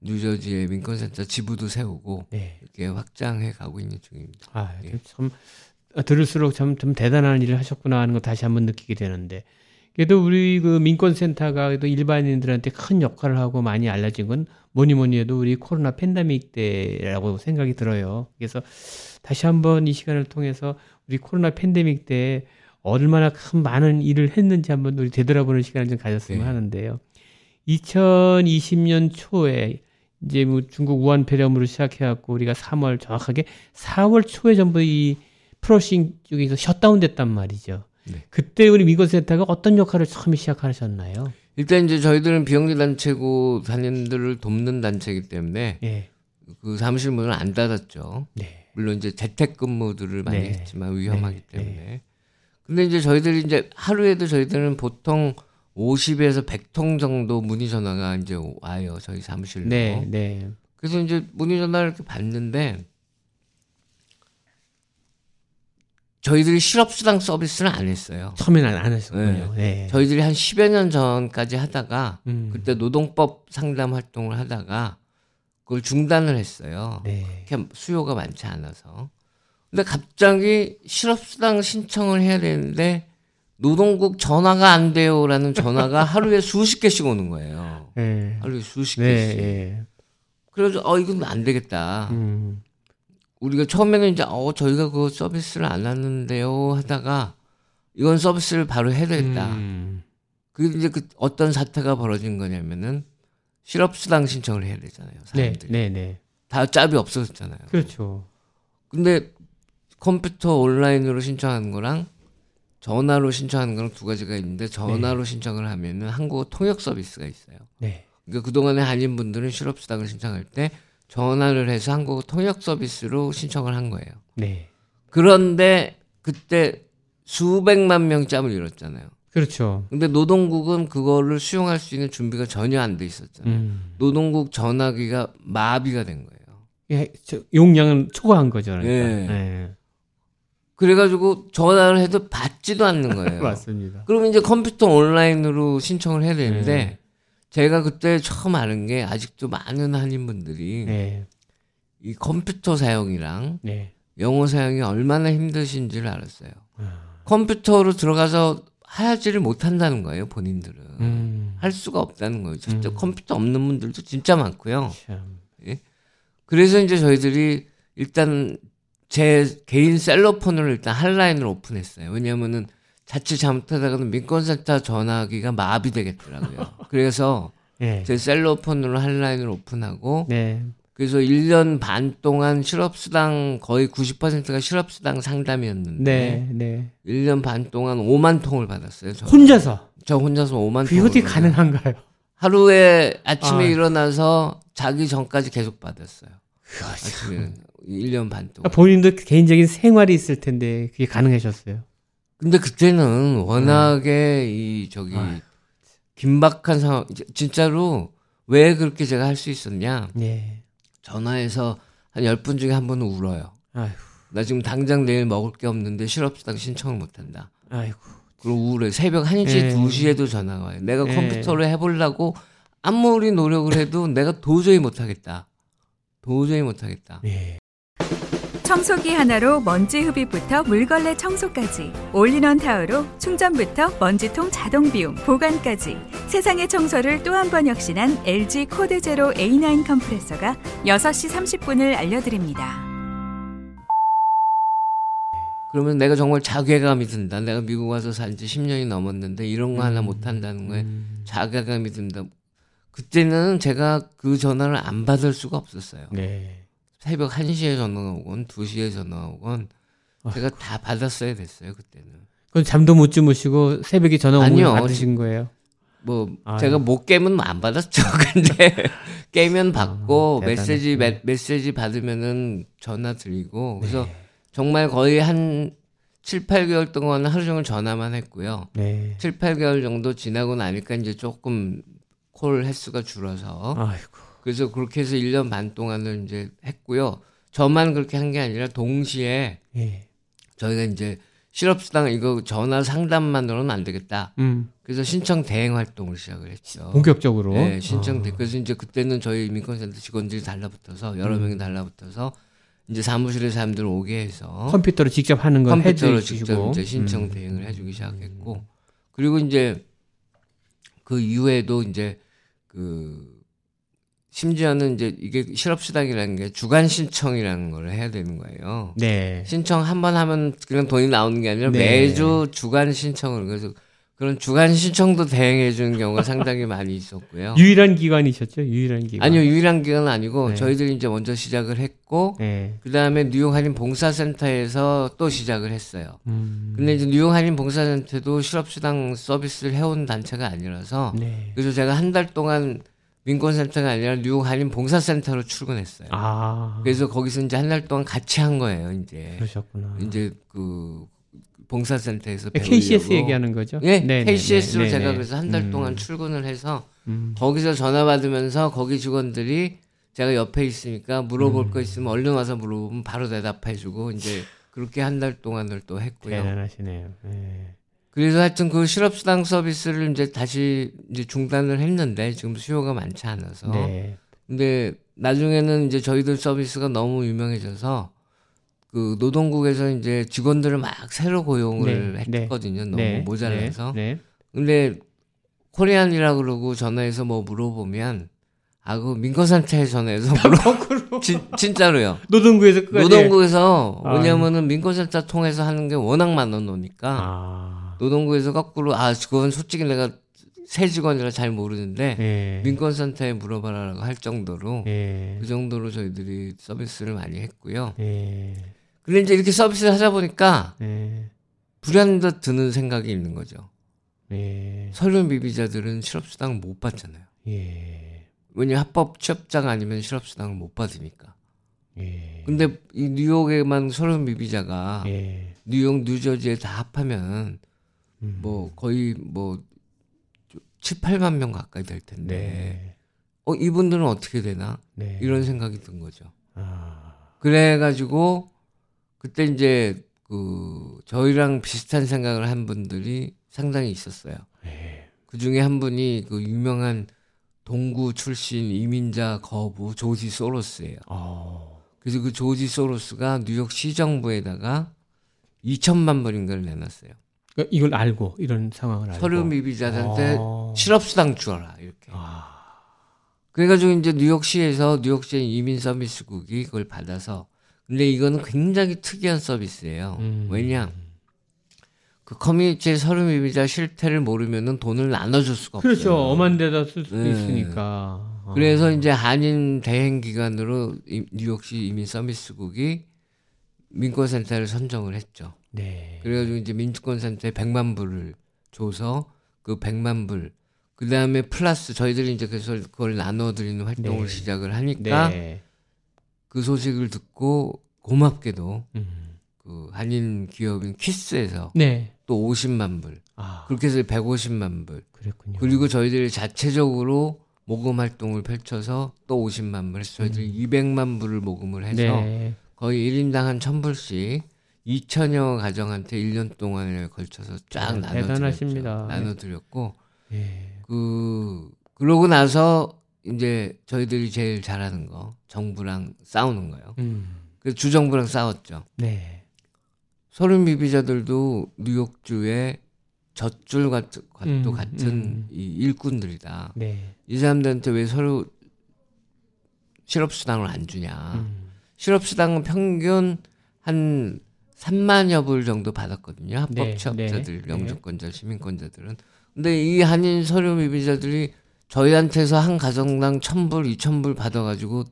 뉴저지의 민권센터 지부도 세우고 네. 이렇게 확장해 가고 있는 중입니다. 아, 예. 참 아, 들을수록 참, 좀 대단한 일을 하셨구나 하는 거 다시 한번 느끼게 되는데 그래도 우리 그 민권센터가 그래도 일반인들한테 큰 역할을 하고 많이 알려진 건 뭐니 뭐니 해도 우리 코로나 팬데믹 때라고 생각이 들어요. 그래서 다시 한번 이 시간을 통해서 우리 코로나 팬데믹 때 얼마나 큰 많은 일을 했는지 한번 우리 되돌아보는 시간을 좀 가졌으면 네. 하는데요. 2020년 초에 이제 뭐 중국 우한 폐렴으로 시작해갖고 우리가 3월 정확하게 4월 초에 전부 이 프로싱 쪽에서 셧다운 됐단 말이죠. 네. 그때 우리 민권센터가 어떤 역할을 처음에 시작하셨나요? 일단 이제 저희들은 비영리 단체고 단인들을 돕는 단체이기 때문에 예. 그 사무실 문을 안 닫았죠. 네. 물론 이제 재택근무들을 많이 네. 했지만 위험하기 네. 때문에. 근데 이제 저희들이 이제 하루에도 저희들은 보통 50에서 100통 정도 문의 전화가 이제 와요 저희 사무실로. 네, 네. 그래서 이제 문의 전화를 이렇게 받는데 저희들이 실업수당 서비스는 안 했어요. 처음에는 안 하셨군요. 네. 저희들이 한 10여 년 전까지 하다가 음. 그때 노동법 상담 활동을 하다가 그걸 중단을 했어요. 네. 이렇게 수요가 많지 않아서. 근데 갑자기 실업수당 신청을 해야 되는데 노동국 전화가 안 돼요라는 전화가 하루에 수십 개씩 오는 거예요. 네. 하루에 수십 네, 개씩. 예. 그래서 어 이건 안 되겠다. 음. 우리가 처음에는 이제 어 저희가 그 서비스를 안 하는데요 하다가 이건 서비스를 바로 해야 되겠다. 음. 그게 이제 그 어떤 사태가 벌어진 거냐면은 실업수당 신청을 해야 되잖아요. 네, 사람들이 네, 네. 다 짭이 없어졌잖아요. 그렇죠. 근데 컴퓨터 온라인으로 신청하는 거랑 전화로 신청하는 거랑 두 가지가 있는데 전화로 신청을 하면은 한국어 통역 서비스가 있어요. 네. 그러니까 그동안에 한인분들은 실업수당을 신청할 때 전화를 해서 한국어 통역 서비스로 신청을 한 거예요. 네. 그런데 그때 수백만 명 짬을 잃었잖아요. 그렇죠. 근데 노동국은 그거를 수용할 수 있는 준비가 전혀 안 돼 있었잖아요. 음. 노동국 전화기가 마비가 된 거예요. 예, 저, 용량은 초과한 거죠. 그러니까. 예. 네. 그래가지고 전화를 해도 받지도 않는 거예요. 맞습니다. 그러면 이제 컴퓨터 온라인으로 신청을 해야 되는데 네. 제가 그때 처음 아는 게 아직도 많은 한인분들이 네. 이 컴퓨터 사용이랑 네. 영어 사용이 얼마나 힘드신지를 알았어요. 아. 컴퓨터로 들어가서 하지를 못한다는 거예요, 본인들은. 음. 할 수가 없다는 거예요. 진짜 음. 컴퓨터 없는 분들도 진짜 많고요. 참. 그래서 이제 저희들이 일단 제 개인 셀러폰을 일단 한라인을 오픈했어요. 왜냐면은 자칫 잘못하다가는 민권센터 전화기가 마비되겠더라고요. 그래서 네. 제 셀러폰으로 한라인을 오픈하고 네. 그래서 1년 반 동안 실업수당 거의 90%가 실업수당 상담이었는데 네. 네. 1년 반 동안 5만 통을 받았어요. 저, 혼자서 저 혼자서 5만 그게 통을 어떻게 받아요. 가능한가요? 하루에 아침에 아. 일어나서 자기 전까지 계속 받았어요. 아침에 1년 반 동안. 본인도 개인적인 생활이 있을 텐데 그게 가능하셨어요. 근데 그때는 워낙에 이 저기 아. 긴박한 상황 진짜로 왜 그렇게 제가 할 수 있었냐? 네. 전화해서 한 10분 중에 한 번은 울어요. 아이고. 나 지금 당장 내일 먹을 게 없는데 실업수당 신청을 못 한다. 아이고. 그리고 우울해. 새벽 1시, 예. 2시에도 전화가 와요. 내가 예. 컴퓨터로 해 보려고 아무리 노력을 해도 내가 도저히 못 하겠다. 도저히 못 하겠다. 네. 청소기 하나로 먼지 흡입부터 물걸레 청소까지 올인원 타워로 충전부터 먼지통 자동 비움 보관까지 세상의 청소를 또 한 번 혁신한 LG CordZero A9 Kompressor가 6시 30분을 알려드립니다. 그러면 내가 정말 자괴감이 든다. 내가 미국 와서 산 지 10년이 넘었는데 이런 거 하나 못 한다는 거에 음. 자괴감이 든다. 그때는 제가 그 전화를 안 받을 수가 없었어요. 네. 새벽 1시에 전화가 오건 2시에 전화가 오건 제가 다 받았어야 됐어요, 그때는. 그건 잠도 못 주무시고 새벽에 전화 오면. 받으신 거예요. 뭐 아유. 제가 못 깨면 안 받았죠. 근데 깨면 받고 아, 메시지. 메, 메시지 받으면은 전화 드리고 그래서 네. 정말 거의 한 7, 8개월 동안 하루 종일 전화만 했고요. 네. 7, 8개월 정도 지나고 나니까 이제 조금 콜 횟수가 줄어서 아이고. 그래서 그렇게 해서 1년 반 동안을 이제 했고요. 저만 그렇게 한 게 아니라 동시에 예. 저희가 이제 실업수당 이거 전화 상담만으로는 안 되겠다. 음. 그래서 신청 대행 활동을 시작을 했죠. 본격적으로. 네, 신청 아. 대 그래서 이제 그때는 저희 민권센터 직원들이 달라붙어서 여러 명이 달라붙어서 이제 사무실에 사람들 오게 해서 컴퓨터로 직접 하는 건 컴퓨터로 해주시고. 직접 이제 신청 음. 대행을 해주기 시작했고 그리고 이제 그 이후에도 이제 그 심지어는 이제 이게 실업수당이라는 게 주간 신청이라는 걸 해야 되는 거예요. 네. 신청 한 번 하면 그냥 돈이 나오는 게 아니라 네. 매주 주간 신청을 그래서 그런 주간 신청도 대행해 주는 경우가 상당히 많이 있었고요. 유일한 기관이셨죠? 유일한 기관. 아니요 유일한 기간은 아니고 네. 저희들이 이제 먼저 시작을 했고 네. 그 다음에 뉴욕 한인 봉사센터에서 또 시작을 했어요. 음. 근데 이제 뉴욕 한인 봉사센터도 실업수당 서비스를 해온 단체가 아니라서 네. 그래서 제가 한 달 동안 민권센터가 아니라 뉴욕 한인 봉사센터로 출근했어요. 아. 그래서 거기서 이제 한 달 동안 같이 한 거예요. 이제 그러셨구나. 이제 그 봉사센터에서 네, 배우려고. KCS 얘기하는 거죠? 예, 네, 네, KCS로 네, 제가 네. 그래서 한달 음. 동안 출근을 해서 음. 거기서 전화 받으면서 거기 직원들이 제가 옆에 있으니까 물어볼 음. 거 있으면 얼른 와서 물어보면 바로 대답해주고 이제 그렇게 한 달 동안을 또 했고요. 대단하시네요. 네. 그래서 하여튼 그 실업수당 서비스를 이제 다시 이제 중단을 했는데 지금 수요가 많지 않아서. 네. 근데 나중에는 이제 저희들 서비스가 너무 유명해져서 그 노동국에서 이제 직원들을 막 새로 고용을 네, 네. 했거든요. 너무 네. 모자라서. 네. 근데 코리안이라 그러고 전화해서 뭐 물어보면 아 그 민권센터에 전화해서 물어 진, 진짜로요. 노동부에서 끝까지. 노동국에서 아. 왜냐면은 민권센터 통해서 하는 게 워낙 많아 놓으니까 아. 노동부에서 거꾸로 아 그건 솔직히 내가 새 직원이라 잘 모르는데 네. 민권센터에 물어봐라라고 할 정도로 네. 그 정도로 저희들이 서비스를 많이 했고요. 네. 근데 이제 이렇게 서비스를 하다 보니까 네. 불현듯 드는 생각이 있는 거죠. 네. 서류 미비자들은 실업수당 못 받잖아요. 예. 왜냐 합법 취업자가 아니면 실업수당을 못 받으니까. 예. 근데 이 뉴욕에만 서류 미비자가 예. 뉴욕, 뉴저지에 다 합하면 음. 뭐 거의 뭐 7, 8만 명 가까이 될 텐데 네. 어 이분들은 어떻게 되나 네. 이런 생각이 든 거죠. 아. 그래가지고 그때 이제 그 저희랑 비슷한 생각을 한 분들이 상당히 있었어요. 예. 그 중에 한 분이 그 유명한 동구 출신 이민자 거부 조지 소로스예요. 어. 그래서 그 조지 소로스가 뉴욕 시정부에다가 2천만 불인가를 내놨어요. 그러니까 이걸 알고 이런 상황을 알고 서류 미비자한테 어. 실업수당 주어라 이렇게. 아. 그래가지고 이제 뉴욕시에서 뉴욕시 이민 서비스국이 그걸 받아서 근데 이거는 굉장히 특이한 서비스예요. 음. 왜냐? 그 커뮤니티의 서류 미비자 실태를 모르면은 돈을 나눠줄 수가 없어요. 그렇죠. 엄한 데다 쓸 수도 네. 있으니까. 어. 그래서 이제 한인 대행 기관으로 이- 뉴욕시 이민 서비스국이 민권센터를 선정을 했죠. 네. 그래가지고 이제 민권센터에 100만 불을 줘서 그 100만 불, 그 다음에 플러스 저희들이 이제 그래서 그걸 나눠드리는 활동을 네. 시작을 하니까 네. 그 소식을 듣고 고맙게도 음. 그 한인 기업인 키스에서 네. 또 50만 불, 아. 그렇게 해서 150만 불, 그랬군요. 그리고 저희들이 자체적으로 모금 활동을 펼쳐서 또 50만 불, 저희들이 200만 불을 모금을 해서 음. 네. 거의 1인당 한 1000불씩 2천여 가정한테 1년 동안에 걸쳐서 쫙 네, 나눠드렸죠. 대단하십니다. 나눠드렸고 예. 그 그러고 나서 이제 저희들이 제일 잘하는 거 정부랑 싸우는 거예요. 음. 그래서 주정부랑 싸웠죠. 네. 서류 미비자들도 뉴욕주의 젖줄 같은 음, 도 같은 음. 이 일꾼들이다. 네. 이 사람들한테 왜 서류 실업수당을 안 주냐? 음. 실업수당은 평균 한 3만여 불 정도 받았거든요. 합법 네, 취업자들, 네, 영주권자, 시민권자들은. 근데 이 한인 서류 미비자들이 저희한테서 한 가정당 1,000불, 2,000불 받아가지고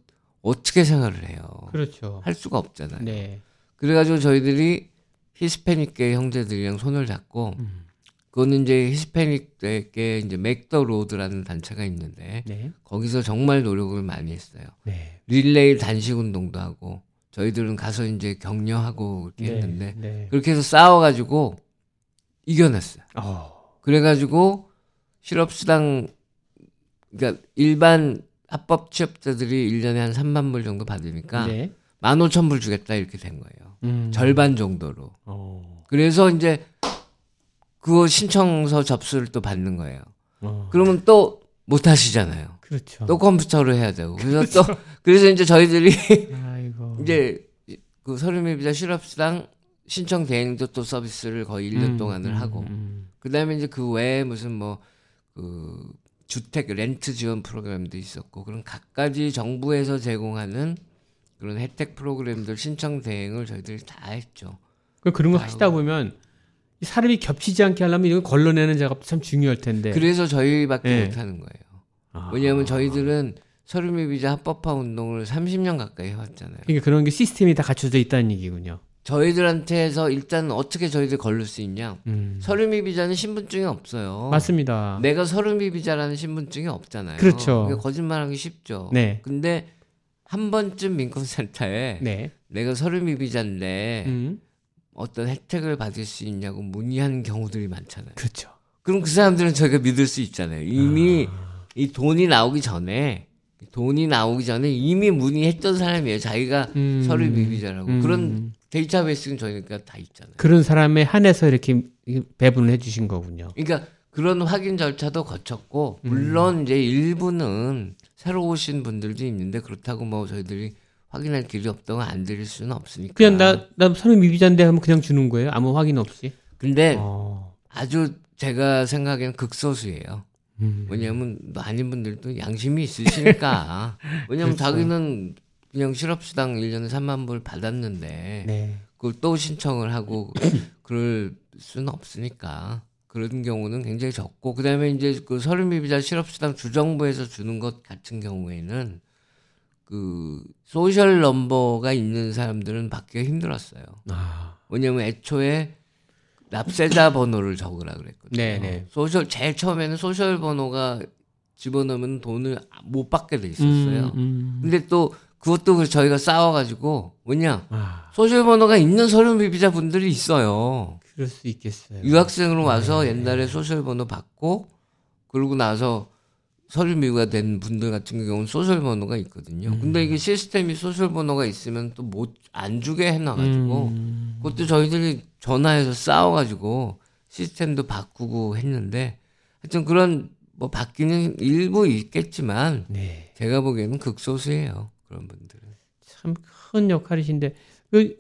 어떻게 생활을 해요? 그렇죠. 할 수가 없잖아요. 네. 그래가지고 저희들이 히스패닉계 형제들이랑 손을 잡고 음. 그거는 이제 히스패닉계 이제 Make the Road라는 단체가 있는데 네. 거기서 정말 노력을 많이 했어요. 네. 릴레이 단식 운동도 하고 저희들은 가서 이제 격려하고 이렇게 했는데 네. 그렇게 해서 싸워가지고 이겨냈어요. 어. 그래가지고 실업수당 그러니까 일반 합법 취업자들이 1년에 한 3만 불 정도 받으니까 네. 15,000불 주겠다 이렇게 된 거예요. 음. 절반 정도로. 어. 그래서 이제 그거 신청서 접수를 또 받는 거예요. 어. 그러면 또 못 하시잖아요. 그렇죠. 또 컴퓨터로 해야 되고. 그래서 또 그래서 이제 저희들이 아 이제 그 서류미비자 실업수당 신청 대행도 또 서비스를 거의 1년 음, 동안을 음, 하고 음. 그다음에 이제 그 외에 무슨 뭐그 주택 렌트 지원 프로그램도 있었고 그런 각가지 정부에서 제공하는 그런 혜택 프로그램들 신청 대행을 저희들이 다 했죠. 그 그런 거 하시다 보면 이 사람이 겹치지 않게 하려면 이거 걸러내는 작업도 참 중요할 텐데. 그래서 저희밖에 네. 못 하는 거예요. 아. 왜냐하면 저희들은 서류미 비자 합법화 운동을 30년 가까이 해왔잖아요. 그러니까 그런 게 시스템이 다 갖춰져 있다는 얘기군요. 저희들한테서 일단 어떻게 저희들 걸릴 수 있냐? 음. 서류미 비자는 신분증이 없어요. 맞습니다. 내가 서류미 비자라는 신분증이 없잖아요. 그렇죠. 거짓말하기 쉽죠. 네. 근데 한 번쯤 민권센터에 네. 내가 서류미 비자인데 음. 어떤 혜택을 받을 수 있냐고 문의하는 경우들이 많잖아요. 그렇죠. 그럼 그 사람들은 저희가 믿을 수 있잖아요. 이미 아. 이 돈이 나오기 전에 돈이 나오기 전에 이미 문의했던 사람이에요. 자기가 음. 서류 미비자라고 음. 그런 데이터베이스는 저희가 다 있잖아요. 그런 사람에 한해서 이렇게 배분을 해주신 거군요. 그러니까 그런 확인 절차도 거쳤고 음. 물론 이제 일부는 새로 오신 분들도 있는데 그렇다고 뭐 저희들이 확인할 길이 없다고 안 드릴 수는 없으니까. 그냥 나, 나 서류 미비자인데 하면 그냥 주는 거예요? 아무 확인 없이? 근데 어. 아주 제가 생각에는 극소수예요. 음. 왜냐하면 많은 분들도 양심이 있으시니까. 왜냐하면 그렇죠. 자기는 그냥 실업수당 1년에 3만 불 받았는데 네. 그걸 또 신청을 하고 그럴 수는 없으니까 그런 경우는 굉장히 적고 그다음에 이제 그 서류미비자 실업수당 주정부에서 주는 것 같은 경우에는 그 소셜 넘버가 있는 사람들은 받기가 힘들었어요. 아. 왜냐면 애초에 납세자 번호를 적으라 그랬거든요. 네네. social 제일 처음에는 social 번호가 집어넣으면 돈을 못 받게 돼 있었어요. 음, 음. 근데 또 그것도 그 저희가 싸워가지고 뭐냐 아, social 번호가 있는 서류 미비자 분들이 있어요. 그럴 수 있겠어요. 유학생으로 와서 옛날에 social 번호 받고 그러고 나서 서류 미비가 된 분들 같은 경우는 social 번호가 있거든요. 근데 이게 시스템이 social 번호가 있으면 또 못 안 주게 해놔가지고 음. 그것도 저희들이 전화해서 싸워가지고 시스템도 바꾸고 했는데 하여튼 그런 뭐 바뀌는 일부 있겠지만 네. 제가 보기에는 극소수예요 그런 분들은. 참 큰 역할이신데 그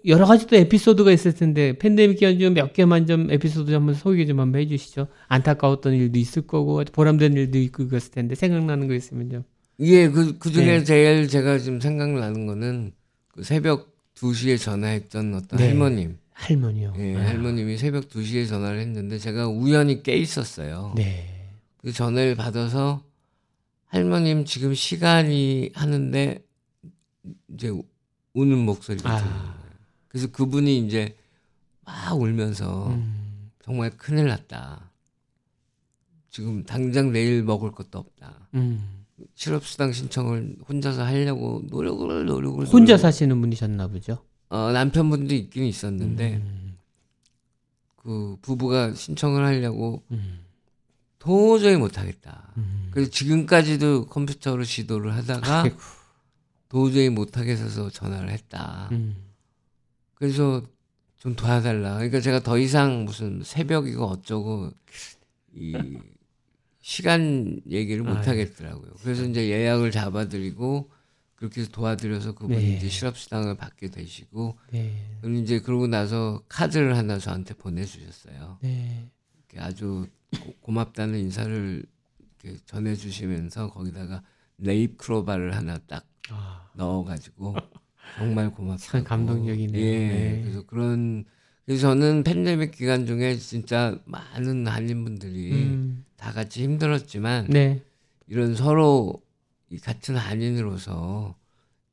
여러 가지 또 에피소드가 있을 텐데 팬데믹 기간 중 몇 개만 좀 에피소드 한번 소개 좀 한번 해주시죠. 안타까웠던 일도 있을 거고 보람된 일도 있고 그랬을 텐데 생각나는 거 있으면요. 예, 그, 그 중에 네. 제일 제가 지금 생각나는 거는 그 새벽 2시에 전화했던 어떤 네. 할머님. 할머니요. 예, 아, 할머님이 새벽 2시에 전화를 했는데 제가 우연히 깨 있었어요. 네. 그 전화를 받아서 할머님 지금 시간이 하는데 이제 우- 우는 목소리가 아. 들리는 거예요. 그래서 그분이 이제 막 울면서 음, 정말 큰일 났다. 지금 당장 내일 먹을 것도 없다. 음. 실업수당 신청을 혼자서 하려고 노력을 노력을 혼자 노력을- 사시는 분이셨나 보죠. 어, 남편분도 있긴 있었는데 음, 그 부부가 신청을 하려고 음, 도저히 못하겠다. 음. 그래서 지금까지도 컴퓨터로 시도를 하다가 아이고, 도저히 못하겠어서 전화를 했다. 음. 그래서 좀 도와달라. 그러니까 제가 더 이상 무슨 새벽이고 어쩌고 이 시간 얘기를 못 아유. 하겠더라고요. 그래서 이제 예약을 잡아드리고 그렇게 해서 도와드려서 그분이 네. 이제 실업수당을 받게 되시고 네. 그럼 이제 그러고 나서 카드를 하나 저한테 보내주셨어요. 네. 아주 고- 고맙다는 인사를 전해주시면서 거기다가 네잎 크로바를 하나 딱 아, 넣어가지고 정말 고맙다. 참 감동적이네요. 예. 네. 그래서 그런 그래서 저는 팬데믹 기간 중에 진짜 많은 한인 분들이 음. 다 같이 힘들었지만 네. 이런 서로 이 같은 한인으로서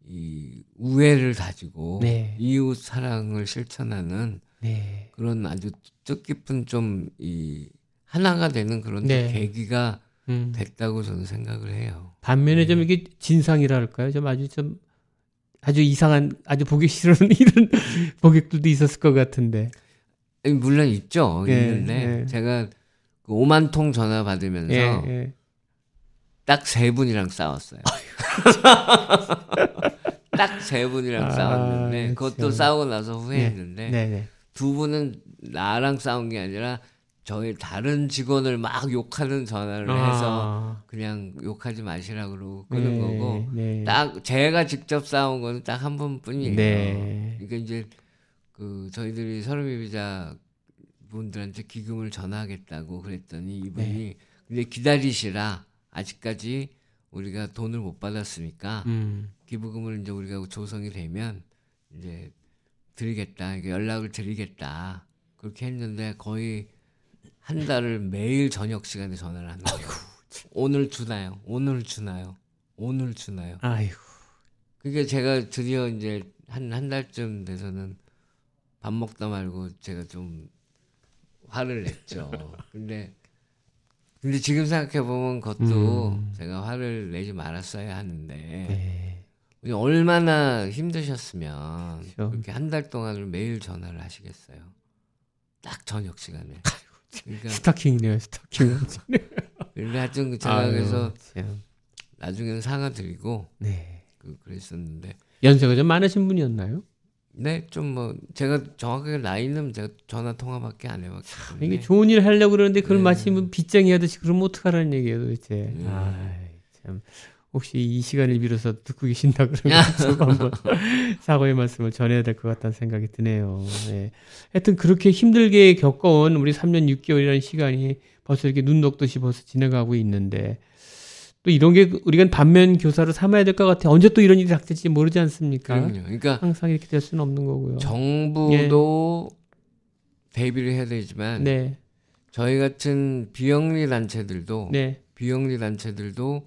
이 우애를 다지고 네. 이웃 사랑을 실천하는 네. 그런 아주 뜻깊은 좀 이 하나가 되는 그런 네. 계기가 음. 됐다고 저는 생각을 해요. 반면에 좀 이게 진상이랄까요? 좀 아주 좀 아주 이상한 아주 보기 싫은 이런 고객들도 있었을 것 같은데. 아니, 물론 있죠. 예, 있는데 예. 제가 그 5만 통 전화 받으면서 예, 예. 딱세 분이랑 싸웠어요. 딱 세 분이랑 아, 싸웠는데 그것도 참. 싸우고 나서 후회했는데 네, 네. 두 분은 나랑 싸운 게 아니라 저희 다른 직원을 막 욕하는 전화를 해서 아, 그냥 욕하지 마시라 그러고 끄는 네, 거고 네. 딱 제가 직접 싸운 거는 딱 한 번뿐이에요. 네. 그러니까 이제 그 저희들이 서류미비자 분들한테 기금을 전화하겠다고 그랬더니 이분이 네. 근데 기다리시라 아직까지 우리가 돈을 못 받았으니까 음. 기부금을 이제 우리가 조성이 되면 이제 드리겠다 이게 연락을 드리겠다 그렇게 했는데 거의 한 달을 매일 저녁 시간에 전화를 하는 거예요. 오늘 주나요? 오늘 주나요? 오늘 주나요? 아이고. 그게 제가 드디어 이제 한 한 달쯤 돼서는 밥 먹다 말고 제가 좀 화를 냈죠. 근데 근데 지금 생각해 보면 그것도 음. 제가 화를 내지 말았어야 하는데 네. 얼마나 힘드셨으면 그렇죠. 그렇게 한 달 동안을 매일 전화를 하시겠어요. 딱 저녁 시간에. 그러니까 스타킹이네요, 스타킹. 근데 하여튼 제가 아유, 그래서 참. 나중에는 사과 드리고 네. 그 그랬었는데 연세가 좀 많으신 분이었나요? 네, 좀 뭐 제가 정확하게 나이는 제가 전화 통화밖에 안 해봤기 때문에 이게 좋은 일 하려고 그러는데 그걸 네. 마치 뭐 빚쟁이 하듯이 그러면 어떡하라는 얘기예요 도대체. 음. 아이, 참. 혹시 이 시간을 빌어서 듣고 계신다 그러면 좀 한번 사과의 말씀을 전해야 될 것 같다는 생각이 드네요. 네. 하여튼 그렇게 힘들게 겪어온 우리 3년 6개월이라는 시간이 벌써 이렇게 눈 녹듯이 벌써 지나가고 있는데 또 이런 게 우리가 반면 교사로 삼아야 될 것 같아. 언제 또 이런 일이 닥칠지 모르지 않습니까? 그럼요. 그러니까 항상 이렇게 될 수는 없는 거고요. 정부도 대비를 해야 되지만 네, 저희 같은 비영리 단체들도 네, 비영리 단체들도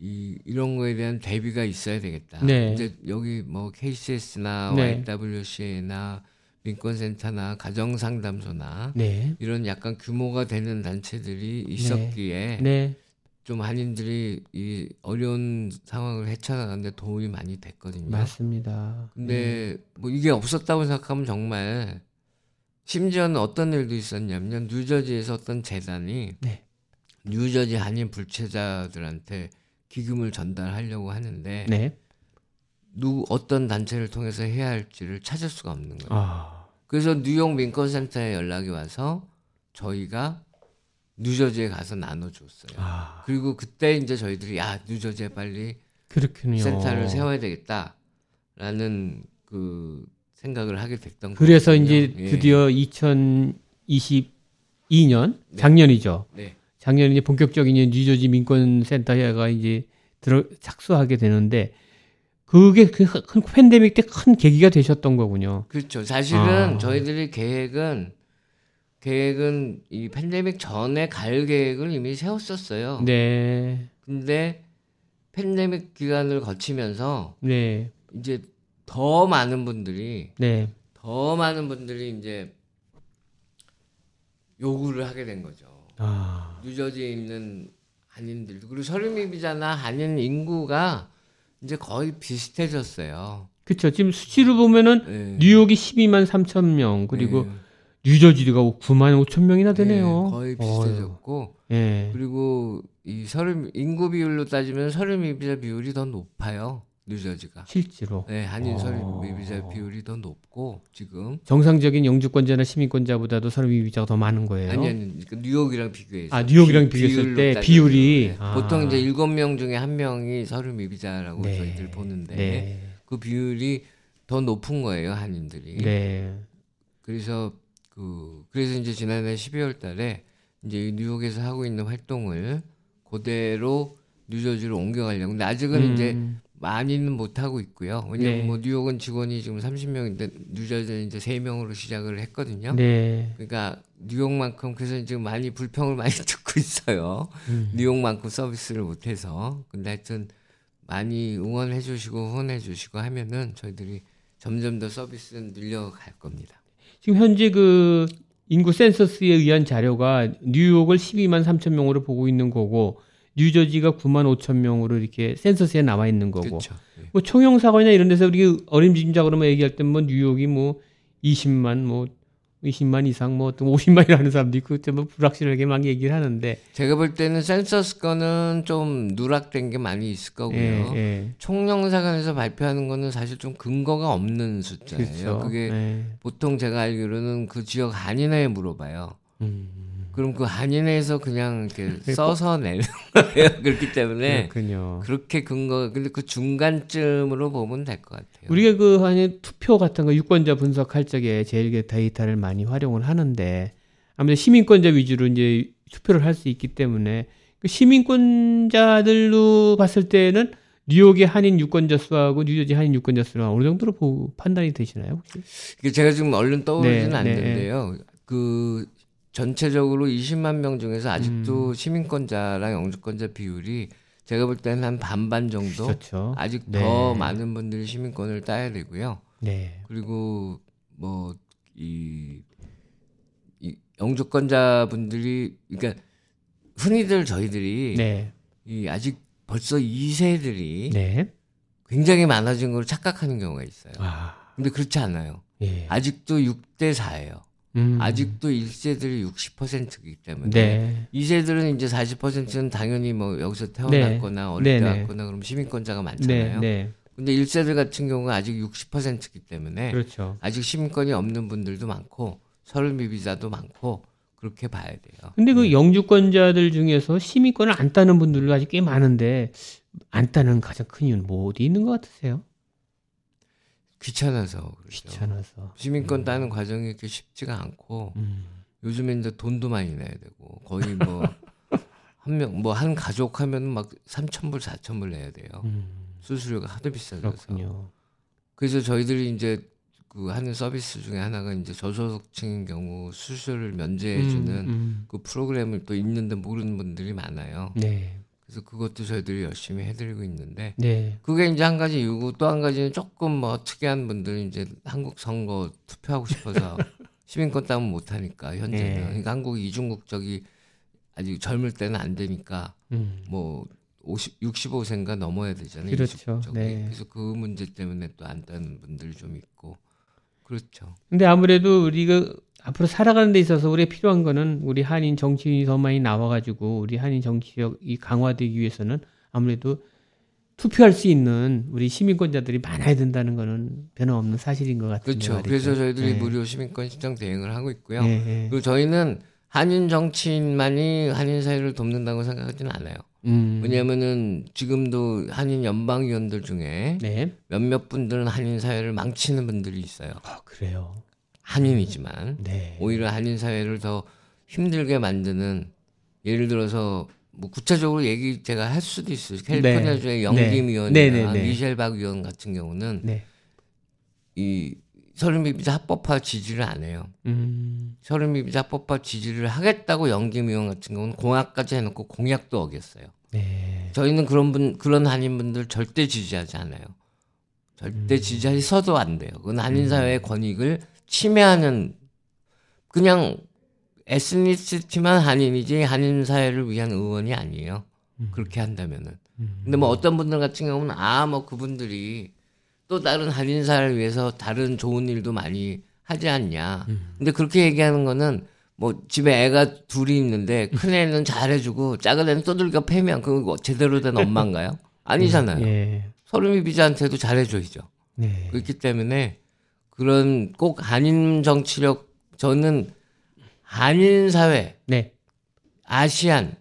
이 이런 거에 대한 대비가 있어야 되겠다. 네. 이제 여기 뭐 KCS나 네. YWCA나 민권센터나 가정상담소나 네, 이런 약간 규모가 되는 단체들이 있었기에 네, 좀 한인들이 이 어려운 상황을 헤쳐나가는데 도움이 많이 됐거든요. 맞습니다. 근데 뭐 이게 없었다고 생각하면 정말 심지어는 어떤 일도 있었냐면 뉴저지에서 어떤 재단이 네. 뉴저지 한인 불체자들한테 기금을 전달하려고 하는데 네. 누 어떤 단체를 통해서 해야 할지를 찾을 수가 없는 거예요. 아, 그래서 뉴욕 민권센터에 연락이 와서 저희가 뉴저지에 가서 나눠줬어요. 아, 그리고 그때 이제 저희들이 야 뉴저지에 빨리 그렇군요. 센터를 세워야 되겠다라는 그 생각을 하게 됐던 그래서 거거든요. 이제 예. 드디어 2022년 작년이죠. 네. 작년에 이제 본격적인 이제 뉴저지 민권센터가 이제 들어 착수하게 되는데 그게 그큰 팬데믹 때 큰 계기가 되셨던 거군요. 그렇죠. 사실은 아. 저희들이 계획은 계획은 이 팬데믹 전에 갈 계획을 이미 세웠었어요. 네, 근데 팬데믹 기간을 거치면서 네, 이제 더 많은 분들이 네, 더 많은 분들이 이제 요구를 하게 된 거죠. 아, 뉴저지에 있는 한인들 그리고 서류미비자나 한인 인구가 이제 거의 비슷해졌어요. 그렇죠. 지금 수치를 보면은 네. 뉴욕이 12만 3천 명 그리고 네. 뉴저지가 9만 5천 명이나 되네요. 네, 거의 비슷해졌고 예. 그리고 이 서류 인구 비율로 따지면 서류미비자 비율이 더 높아요. 뉴저지가. 실제로 네, 한인 어. 서류미비자 비율이 더 높고 지금 정상적인 영주권자나 시민권자보다도 서류 미비자가 더 많은 거예요. 아니 아니 그러니까 뉴욕이랑 비교해서 아, 뉴욕이랑 비- 비교했을 비율로 때 따져요. 비율이 네. 아. 보통 이제 일곱 명 중에 한 명이 서류 미비자라고 네. 저희들 보는데 네. 그 비율이 더 높은 거예요 한인들이. 네. 그래서 그 그래서 이제 지난해 12월 달에 이제 이 뉴욕에서 하고 있는 활동을 그대로 뉴저지로 옮겨가려고. 근데 아직은 음, 이제 많이는 못 하고 있고요. 왜냐면 네. 뭐 뉴욕은 직원이 지금 30명인데 뉴저지는 이제 3명으로 시작을 했거든요. 네. 그러니까 뉴욕만큼 그래서 지금 많이 불평을 많이 듣고 있어요. 음. 뉴욕만큼 서비스를 못 해서 근데 하여튼 많이 응원해 주시고 후원해 주시고 하면은 저희들이 점점 더 서비스는 늘려갈 겁니다. 지금 현재 그 인구 센서스에 의한 자료가 뉴욕을 12만 3천 명으로 보고 있는 거고 뉴저지가 9만 5천 명으로 이렇게 센서스에 나와 있는 거고 그렇죠. 뭐 총형 사고나 이런 데서 우리 어림짐작으로 얘기할 때뭐 뉴욕이 뭐 20만 뭐 20만 이상 뭐또 50만이라는 사람도 있고 그때 뭐 불확실하게 막 얘기를 하는데 제가 볼 때는 센서스 거는 좀 누락된 게 많이 있을 거고요. 예, 예. 총영사관에서 발표하는 거는 사실 좀 근거가 없는 숫자예요. 그렇죠. 그게 예. 보통 제가 알기로는 그 지역 한인회에 물어봐요. 음, 그럼 그 한인회에서 그냥 이렇게 써서 내는 거예요. 그렇기 때문에 그렇군요. 그렇게 근거 근데 그 중간쯤으로 보면 될 것 같아요. 우리가 그 한이 투표 같은 거 유권자 분석할 적에 제일 그 데이터를 많이 활용을 하는데 아무래도 시민권자 위주로 이제 투표를 할 수 있기 때문에 그 시민권자들로 봤을 때는 뉴욕의 한인 유권자 수하고 뉴저지 한인 유권자 수가 어느 정도로 보- 판단이 되시나요? 혹시? 제가 지금 얼른 떠오르지는 네, 않는데요. 그 전체적으로 20만 명 중에서 음. 아직도 시민권자랑 영주권자 비율이 제가 볼 때는 한 반반 정도 그렇죠. 아직 네. 더 많은 분들이 시민권을 따야 되고요. 네. 그리고 뭐이 이 영주권자 분들이 그러니까 흔히들 저희들이 네. 이 아직 벌써 2세들이 네. 굉장히 많아진 걸 착각하는 경우가 있어요. 아, 근데 그렇지 않아요. 예. 아직도 6대 4예요. 음. 아직도 1세들이 60%이기 때문에 네. 2세들은 이제 40%는 당연히 뭐 여기서 태어났거나 어릴 네, 때 네. 왔거나 그럼 시민권자가 네. 많잖아요. 네. 근데 1세들 같은 경우는 아직 60%이기 때문에 그렇죠. 아직 시민권이 없는 분들도 많고 서울 미비자도 많고 그렇게 봐야 돼요. 근데 그 네. 영주권자들 중에서 시민권을 안 따는 분들도 아직 꽤 많은데 안 따는 가장 큰 이유는 뭐 어디 있는 것 같으세요? 귀찮아서 그렇죠. 귀찮아서. 시민권 따는 과정이 그렇게 쉽지가 않고 음. 요즘에 이제 돈도 많이 내야 되고 거의 뭐 한 명 뭐 한 가족 하면 막 3천 불, 4천 불 내야 돼요. 음. 수수료가 하도 비싸져서. 그렇군요. 그래서 저희들이 이제 그 하는 서비스 중에 하나가 이제 저소득층인 경우 수수료를 면제해주는 음, 음. 그 프로그램을 또 있는데 모르는 분들이 많아요. 네. 그래서 그것도 저희들이 열심히 해드리고 있는데 네. 그게 이제 한 가지 이유고 또 한 가지는 조금 뭐 특이한 분들은 이제 한국 선거 투표하고 싶어서 시민권 따면 못 하니까 현재는 네. 그러니까 한국 이중국적이 아직 젊을 때는 안 되니까 음. 뭐 50, 65세인가 넘어야 되잖아요. 그렇죠. 네. 그래서 그 문제 때문에 또 안 따는 분들이 좀 있고 그렇죠. 근데 아무래도 우리가 앞으로 살아가는 데 있어서 우리가 필요한 거는 우리 한인 정치인이 더 많이 나와가지고 우리 한인 정치력이 강화되기 위해서는 아무래도 투표할 수 있는 우리 시민권자들이 많아야 된다는 거는 변함없는 사실인 것 같은데 그렇죠. 말이죠. 그래서 저희들이 네. 무료 시민권 신청 대행을 하고 있고요. 네, 네. 그리고 저희는 한인 정치인만이 한인 사회를 돕는다고 생각하지는 않아요. 음. 왜냐하면은 지금도 한인 연방위원들 중에 네. 몇몇 분들은 한인 사회를 망치는 분들이 있어요. 아, 그래요. 한인이지만 네. 오히려 한인 사회를 더 힘들게 만드는 예를 들어서 뭐 구체적으로 얘기 제가 할 수도 있어요. 캘리포니아주의 네. 영김 네. 위원이나 네, 네, 네. 미셸 박 위원 같은 경우는 네. 이 서른미비자 합법화 지지를 안 해요. 음. 서른미비자 합법화 지지를 하겠다고 영김 위원 같은 경우는 공약까지 해놓고 공약도 어겼어요. 네. 저희는 그런 분 그런 한인분들 절대 지지하지 않아요. 절대 음. 지지해서도 안 돼요. 그건 한인 사회의 권익을 침해하는 그냥 에스니시티만 한인이지 한인 사회를 위한 의원이 아니에요. 음. 그렇게 한다면은. 음. 근데 뭐 어떤 분들 같은 경우는 아 뭐 그분들이 또 다른 한인 사회를 위해서 다른 좋은 일도 많이 하지 않냐. 음. 근데 그렇게 얘기하는 거는 뭐 집에 애가 둘이 있는데 큰 애는 잘해주고 작은 애는 떠들겨 패면 그거 뭐 제대로 된 엄마인가요? 아니잖아요. 예. 서른미 비자한테도 잘해줘야죠. 네. 그렇기 때문에 그런 꼭 한인 정치력 저는 한인 사회 네. 아시안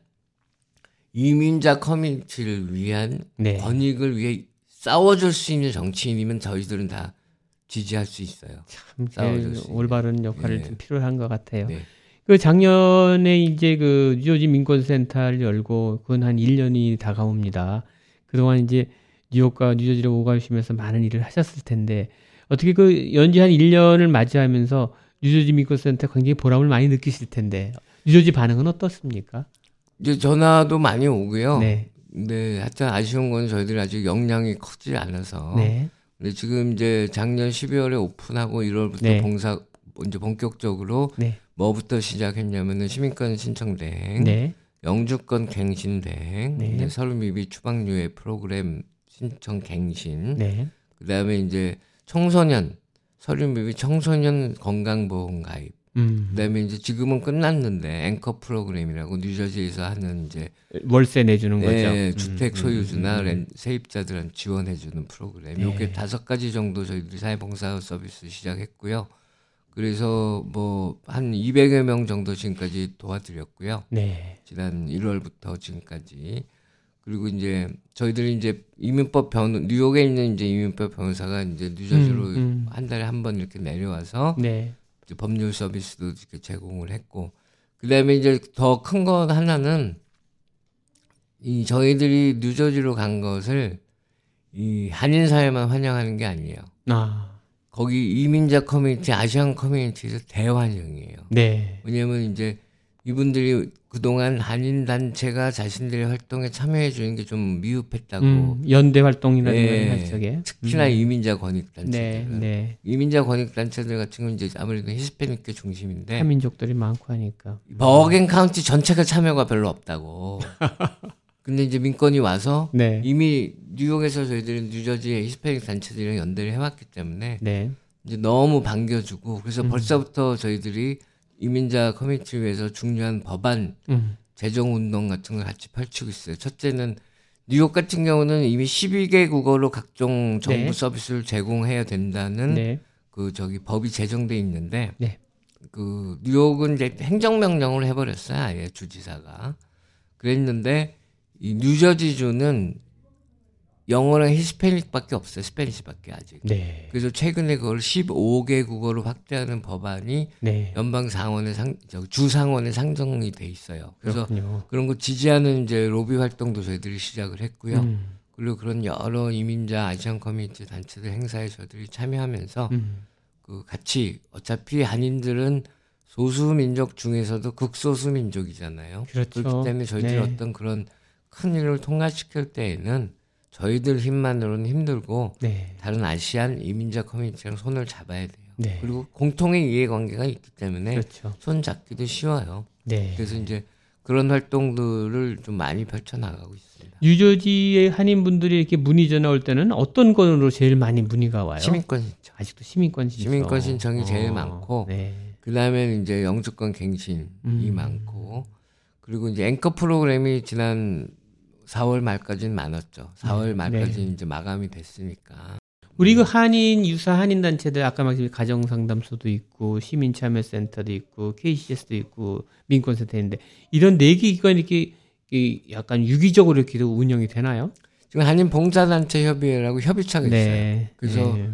이민자 커뮤니티를 위한 네. 권익을 위해 싸워줄 수 있는 정치인이면 저희들은 다 지지할 수 있어요. 참 싸워줄. 올바른 역할을 네. 좀 필요한 것 같아요. 네. 그 작년에 이제 그 뉴저지 민권센터를 열고 그건 한 1년이 다가옵니다. 그동안 이제 뉴욕과 뉴저지로 오가시면서 많은 일을 하셨을 텐데 어떻게 그 연지 한 1년을 맞이하면서 뉴저지 민권센터 굉장히 보람을 많이 느끼실 텐데 뉴저지 반응은 어떻습니까? 이제 전화도 많이 오고요. 네. 네, 하여튼 아쉬운 건 저희들이 아직 역량이 크지 않아서. 네. 근데 지금 이제 작년 12월에 오픈하고 1월부터 네. 봉사 이제 본격적으로 네. 뭐부터 시작했냐면은 시민권 신청 대행, 네. 영주권 갱신 대행, 네. 이제 서류 미비 추방유예 프로그램 신청 갱신, 네. 그다음에 이제 청소년 서류 미비 청소년 건강보험 가입, 음. 그다음에 이제 지금은 끝났는데 앵커 프로그램이라고 뉴저지에서 하는 이제 월세 내주는 거죠. 네, 음, 주택 음, 소유주나 음, 음. 렌- 세입자들한테 지원해주는 프로그램. 네. 요게 다섯 가지 정도 저희들이 사회봉사 서비스 시작했고요. 그래서 뭐 한 200여 명 정도 지금까지 도와드렸고요. 네. 지난 1월부터 지금까지. 그리고 이제 저희들이 이제 이민법 변호 뉴욕에 있는 이제 이민법 변호사가 이제 뉴저지로 음, 음. 한 달에 한 번 이렇게 내려와서 네. 이제 법률 서비스도 이렇게 제공을 했고 그다음에 이제 더 큰 건 하나는 이 저희들이 뉴저지로 간 것을 이 한인 사회만 환영하는 게 아니에요. 아. 거기 이민자 커뮤니티, Asian 커뮤니티에서 대환영이에요. 네. 왜냐하면 이제 이분들이 그동안 한인 단체가 자신들의 활동에 참여해 주는 게 좀 미흡했다고 음, 연대 활동이라든가 네. 할 적에 특히나 음. 이민자 권익 네, 단체들은 네. 이민자 권익 단체들 같은 경우는 이제 아무래도 히스패닉계 중심인데 한민족들이 많고 하니까. 버겐 카운티 전체가 참여가 별로 없다고. 근데 이제 민권이 와서 네. 이미 뉴욕에서 저희들은 뉴저지의 히스패닉 단체들이랑 연대를 해왔기 때문에 네. 이제 너무 반겨주고 그래서 음. 벌써부터 저희들이 이민자 커뮤니티를 위해서 중요한 법안 음. 제정 운동 같은 걸 같이 펼치고 있어요. 첫째는 뉴욕 같은 경우는 이미 12개 국어로 각종 정부 네. 서비스를 제공해야 된다는 네. 그 저기 법이 제정돼 있는데 네. 그 뉴욕은 이제 행정명령을 해버렸어요 아예 주지사가 그랬는데 이 뉴저지주는 영어랑 히스패닉밖에 없어요 Spanish밖에 아직 네. 그래서 최근에 그걸 15개 국어로 확대하는 법안이 네. 연방 상원에 상, 저, 주 상원에 상정이 돼 있어요 그래서 그렇군요. 그런 거 지지하는 이제 로비 활동도 저희들이 시작을 했고요 음. 그리고 그런 여러 이민자 Asian 커뮤니티 단체들 행사에 저희들이 참여하면서 음. 그 같이 어차피 한인들은 소수 민족 중에서도 극소수 민족이잖아요. 그렇죠. 그렇기 때문에 저희들이 네. 어떤 그런 큰 일을 통과시킬 때에는 저희들 힘만으로는 힘들고 네. 다른 아시안 이민자 커뮤니티랑 손을 잡아야 돼요. 네. 그리고 공통의 이해관계가 있기 때문에 그렇죠. 손 잡기도 쉬워요. 네. 그래서 이제 그런 활동들을 좀 많이 펼쳐 나가고 있습니다. 뉴저지의 한인분들이 이렇게 문의 전화 올 때는 어떤 건으로 제일 많이 문의가 와요? 시민권 신청. 아직도 시민권 신청. 시민권 신청이 제일 많고 네. 그 다음에 이제 영주권 갱신이 음. 많고 그리고 이제 앵커 프로그램이 지난 4월 말까지는 많았죠. 4월 네. 말까지 네. 이제 마감이 됐으니까. 우리 그 한인 유사 한인 단체들 아까 말씀 가정 상담소도 있고 시민 참여 센터도 있고 KCS도 있고 민권 센터인데 이런 네 개 기관이 이렇게 이 약간 유기적으로 이렇게 운영이 되나요? 지금 한인 봉사 단체 협의회라고 협의체가 있어요. 그래서 네.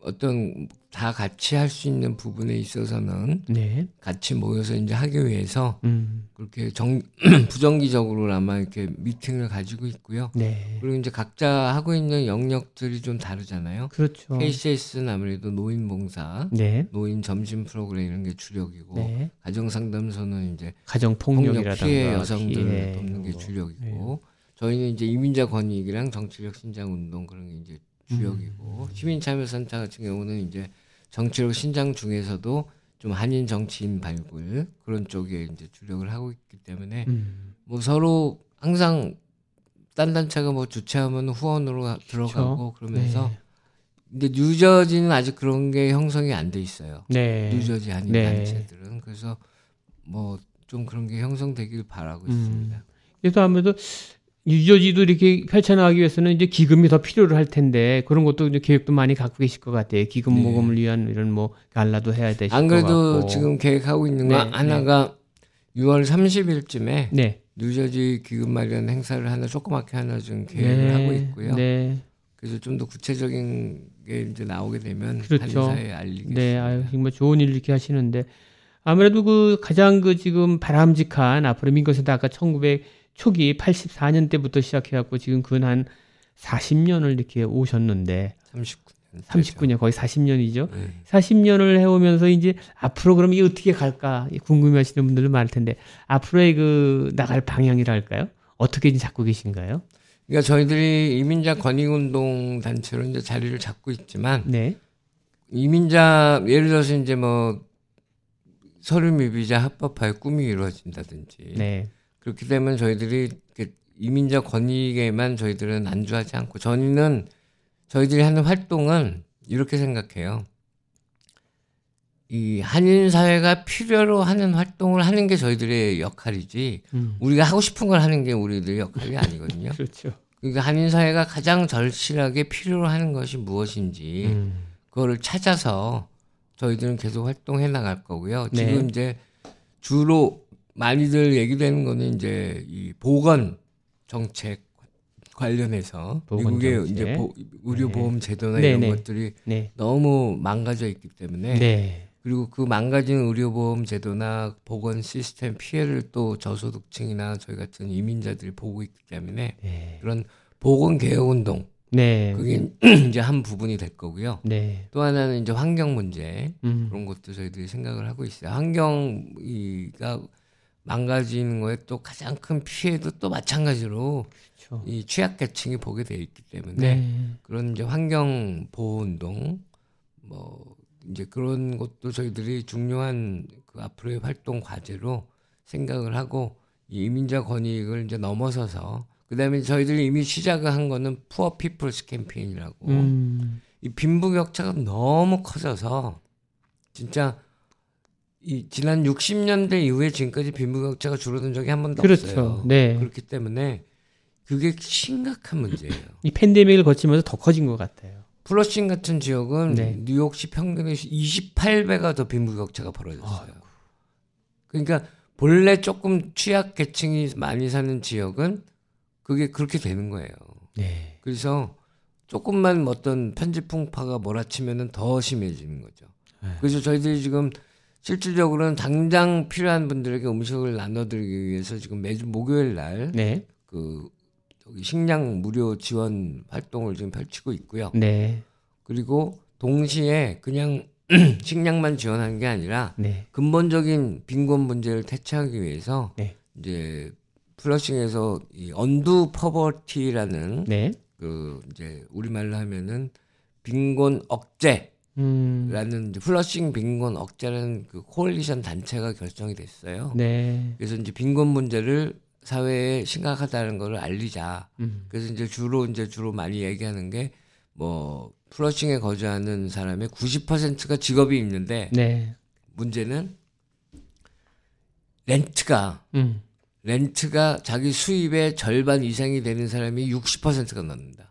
어떤 다 같이 할 수 있는 부분에 있어서는 네. 같이 모여서 이제 하기 위해서 음. 그렇게 정 부정기적으로 아마 이렇게 미팅을 가지고 있고요. 네. 그리고 이제 각자 하고 있는 영역들이 좀 다르잖아요. 그렇죠. KCS는 아무래도 노인봉사, 네. 노인 점심 프로그램 이런 게 주력이고 네. 가정상담소는 이제 가정 폭력 폭력이라든가 피해 여성들을 피해 돕는 게. 주력이고 저희는 이제 이민자 권익이랑 정치력 신장 운동 그런 게 이제 주력이고 음. 시민참여센터 같은 경우는 이제 정치력 신장 중에서도 좀 한인 정치인 발굴 그런 쪽에 이제 주력을 하고 있기 때문에 음. 뭐 서로 항상 딴 단체가 뭐 주최하면 후원으로 가- 들어가고 그러면서 근데 뉴저지는 아직 그런 게 형성이 안 돼 있어요. 네. 뉴저지 한인 네. 단체들은 그래서 뭐 좀 그런 게 형성되길 바라고 음. 있습니다. 그래서 아무래도 유저지도 이렇게 펼쳐나가기 위해서는 이제 기금이 더 필요로 할 텐데 그런 것도 이제 계획도 많이 갖고 계실 것 같아요. 기금 네. 모금을 위한 이런 뭐 갈라도 해야 되실 안것 그래도. 지금 계획하고 있는 거 네, 하나가 6월 30일쯤에 네. 뉴저지 기금 마련 행사를 하나 조그맣게 하나 좀 계획을 네. 하고 있고요. 네. 그래서 좀 더 구체적인 게 이제 나오게 되면 그렇죠. 한사에 알리겠습니다. 네, 아유, 정말 좋은 일 이렇게 하시는데 아무래도 그 가장 그 지금 바람직한 앞으로 민권센터 아까 1900 초기 84년 때부터 시작해갖고 지금 근 한 40년을 이렇게 오셨는데 39년. 39년 거의 40년이죠. 네. 40년을 해오면서 이제 앞으로 그럼 이 어떻게 갈까 궁금해하시는 분들도 많을 텐데 앞으로의 그 나갈 방향이랄까요? 어떻게 잡고 계신가요? 그러니까 저희들이 이민자 권익운동 단체로 이제 자리를 잡고 있지만 네, 이민자 예를 들어서 이제 뭐 서류 미비자 합법화의 꿈이 이루어진다든지 네, 그렇게 되면 저희들이 이민자 권익에만 저희들은 안주하지 않고 저희는 저희들이 하는 활동은 이렇게 생각해요. 이 한인 사회가 필요로 하는 활동을 하는 게 저희들의 역할이지 음, 우리가 하고 싶은 걸 하는 게 우리들의 역할이 아니거든요. 그렇죠. 그러니까 한인 사회가 가장 절실하게 필요로 하는 것이 무엇인지 음, 그거를 찾아서 저희들은 계속 활동해 나갈 거고요. 네. 지금 이제 주로 많이들 얘기되는 거는 이제 이 보건 정책 관련해서 보건 미국의 정책. 이제 보- 의료 네. 보험 제도나 네, 이런 네. 것들이 네, 너무 망가져 있기 때문에 네, 그리고 그 망가진 의료보험 제도나 보건 시스템 피해를 또 저소득층이나 저희 같은 이민자들이 보고 있기 때문에 네, 그런 보건 개혁 운동 네, 그게 이제 한 부분이 될 거고요. 네, 또 하나는 이제 환경 문제 음, 그런 것도 저희들이 생각을 하고 있어요. 환경이가 망가지는 거에 또 가장 큰 피해도 또 마찬가지로 그렇죠. 이 취약계층이 보게 돼 있기 때문에 네, 그런 이제 환경 보호 운동 뭐 이제 그런 것도 저희들이 중요한 그 앞으로의 활동 과제로 생각을 하고 이 이민자 권익을 이제 넘어서서 그다음에 저희들이 이미 시작을 한 거는 Poor People's Campaign이라고. 음, 이 빈부격차가 너무 커져서 진짜 이 지난 60년대 이후에 지금까지 빈부격차가 줄어든 적이 한 번도 그렇죠. 없어요. 네. 그렇기 때문에 그게 심각한 문제예요. 이 팬데믹을 거치면서 더 커진 것 같아요. 플러싱 같은 지역은 네. 뉴욕시 평균의 28배가 더 빈부격차가 벌어졌어요. 그러니까 본래 조금 취약 계층이 많이 사는 지역은 그게 그렇게 되는 거예요. 네, 그래서 조금만 어떤 편집 풍파가 몰아치면은 더 심해지는 거죠. 네. 그래서 저희들이 지금 실질적으로는 당장 필요한 분들에게 음식을 나눠드리기 위해서 지금 매주 목요일 날 네, 그 식량 무료 지원 활동을 지금 펼치고 있고요. 네, 그리고 동시에 그냥 식량만 지원하는 게 아니라 네, 근본적인 빈곤 문제를 퇴치하기 위해서 네. 이제 플러싱에서 이 Undo Poverty라는 네, 그 이제 우리말로 하면은 빈곤 억제 라는 음, 이제 플러싱 빈곤 억제라는 그 coalition 단체가 결성이 됐어요. 네, 그래서 이제 빈곤 문제를 사회에 심각하다는 거를 알리자. 음, 그래서 이제 주로 이제 주로 많이 얘기하는 게 뭐 플러싱에 거주하는 사람의 90%가 직업이 있는데 네, 문제는 렌트가 음, 렌트가 자기 수입의 절반 이상이 되는 사람이 60%가 넘는다.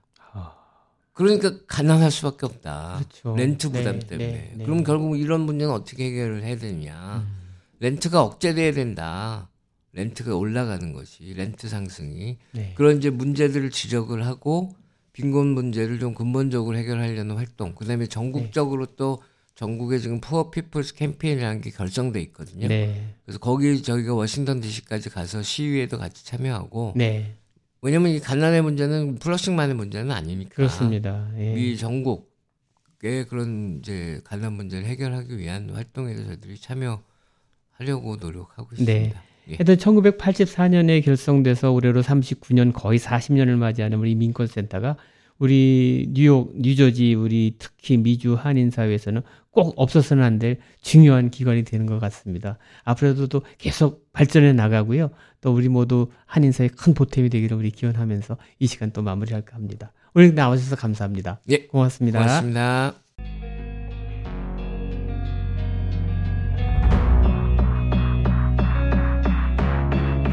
아. 그러니까 가난할 수밖에 없다. 그렇죠. 렌트 부담 네, 때문에. 네, 네. 그럼 결국 이런 문제는 어떻게 해결을 해야 되냐. 음. 렌트가 억제돼야 된다. 렌트가 올라가는 것이 렌트 상승이 네. 그런 이제 문제들을 지적을 하고 빈곤 문제를 좀 근본적으로 해결하려는 활동. 그다음에 전국적으로 네. 또 전국에 지금 푸어 피플스 캠페인이라는 게 결성돼 있거든요. 네, 그래서 거기 저희가 워싱턴 DC까지 가서 시위에도 같이 참여하고 네, 왜냐면 이 가난의 문제는 플러싱만의 문제는 아니니까. 그렇습니다. 예. 미 전국의 그런 이제 가난 문제를 해결하기 위한 활동에도 저희들이 참여하려고 노력하고 있습니다. 네. 예. 하여튼 1984년에 결성돼서 올해로 39년 거의 40년을 맞이하는 우리 민권센터가 우리 뉴욕, 뉴저지, 우리 특히 미주 한인 사회에서는 꼭 없어서는 안 될 중요한 기관이 되는 것 같습니다. 앞으로도 또 계속 발전해 나가고요. 또 우리 모두 한인 사회 큰 보탬이 되기를 우리 기원하면서 이 시간 또 마무리할까 합니다. 오늘 나와주셔서 감사합니다. 예, 고맙습니다. 고맙습니다.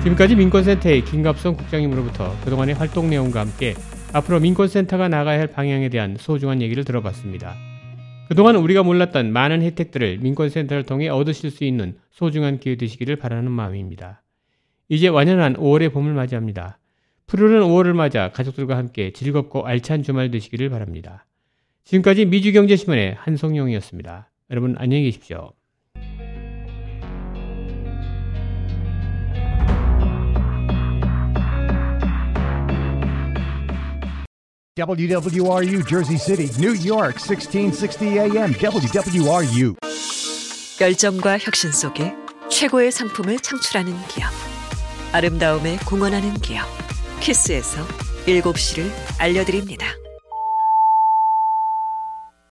지금까지 민권센터의 김갑성 국장님으로부터 그동안의 활동 내용과 함께 앞으로 민권센터가 나가야 할 방향에 대한 소중한 얘기를 들어봤습니다. 그동안 우리가 몰랐던 많은 혜택들을 민권센터를 통해 얻으실 수 있는 소중한 기회 되시기를 바라는 마음입니다. 이제 완연한 5월의 봄을 맞이합니다. 푸르른 5월을 맞아 가족들과 함께 즐겁고 알찬 주말 되시기를 바랍니다. 지금까지 미주경제신문의 한성용이었습니다. 여러분 안녕히 계십시오. WWRU Jersey City, New York, 1660 AM. WWRU. 열정과 혁신 속에 최고의 상품을 창출하는 기업. 아름다움에 공헌하는 기업. 키스에서 7시를 알려드립니다.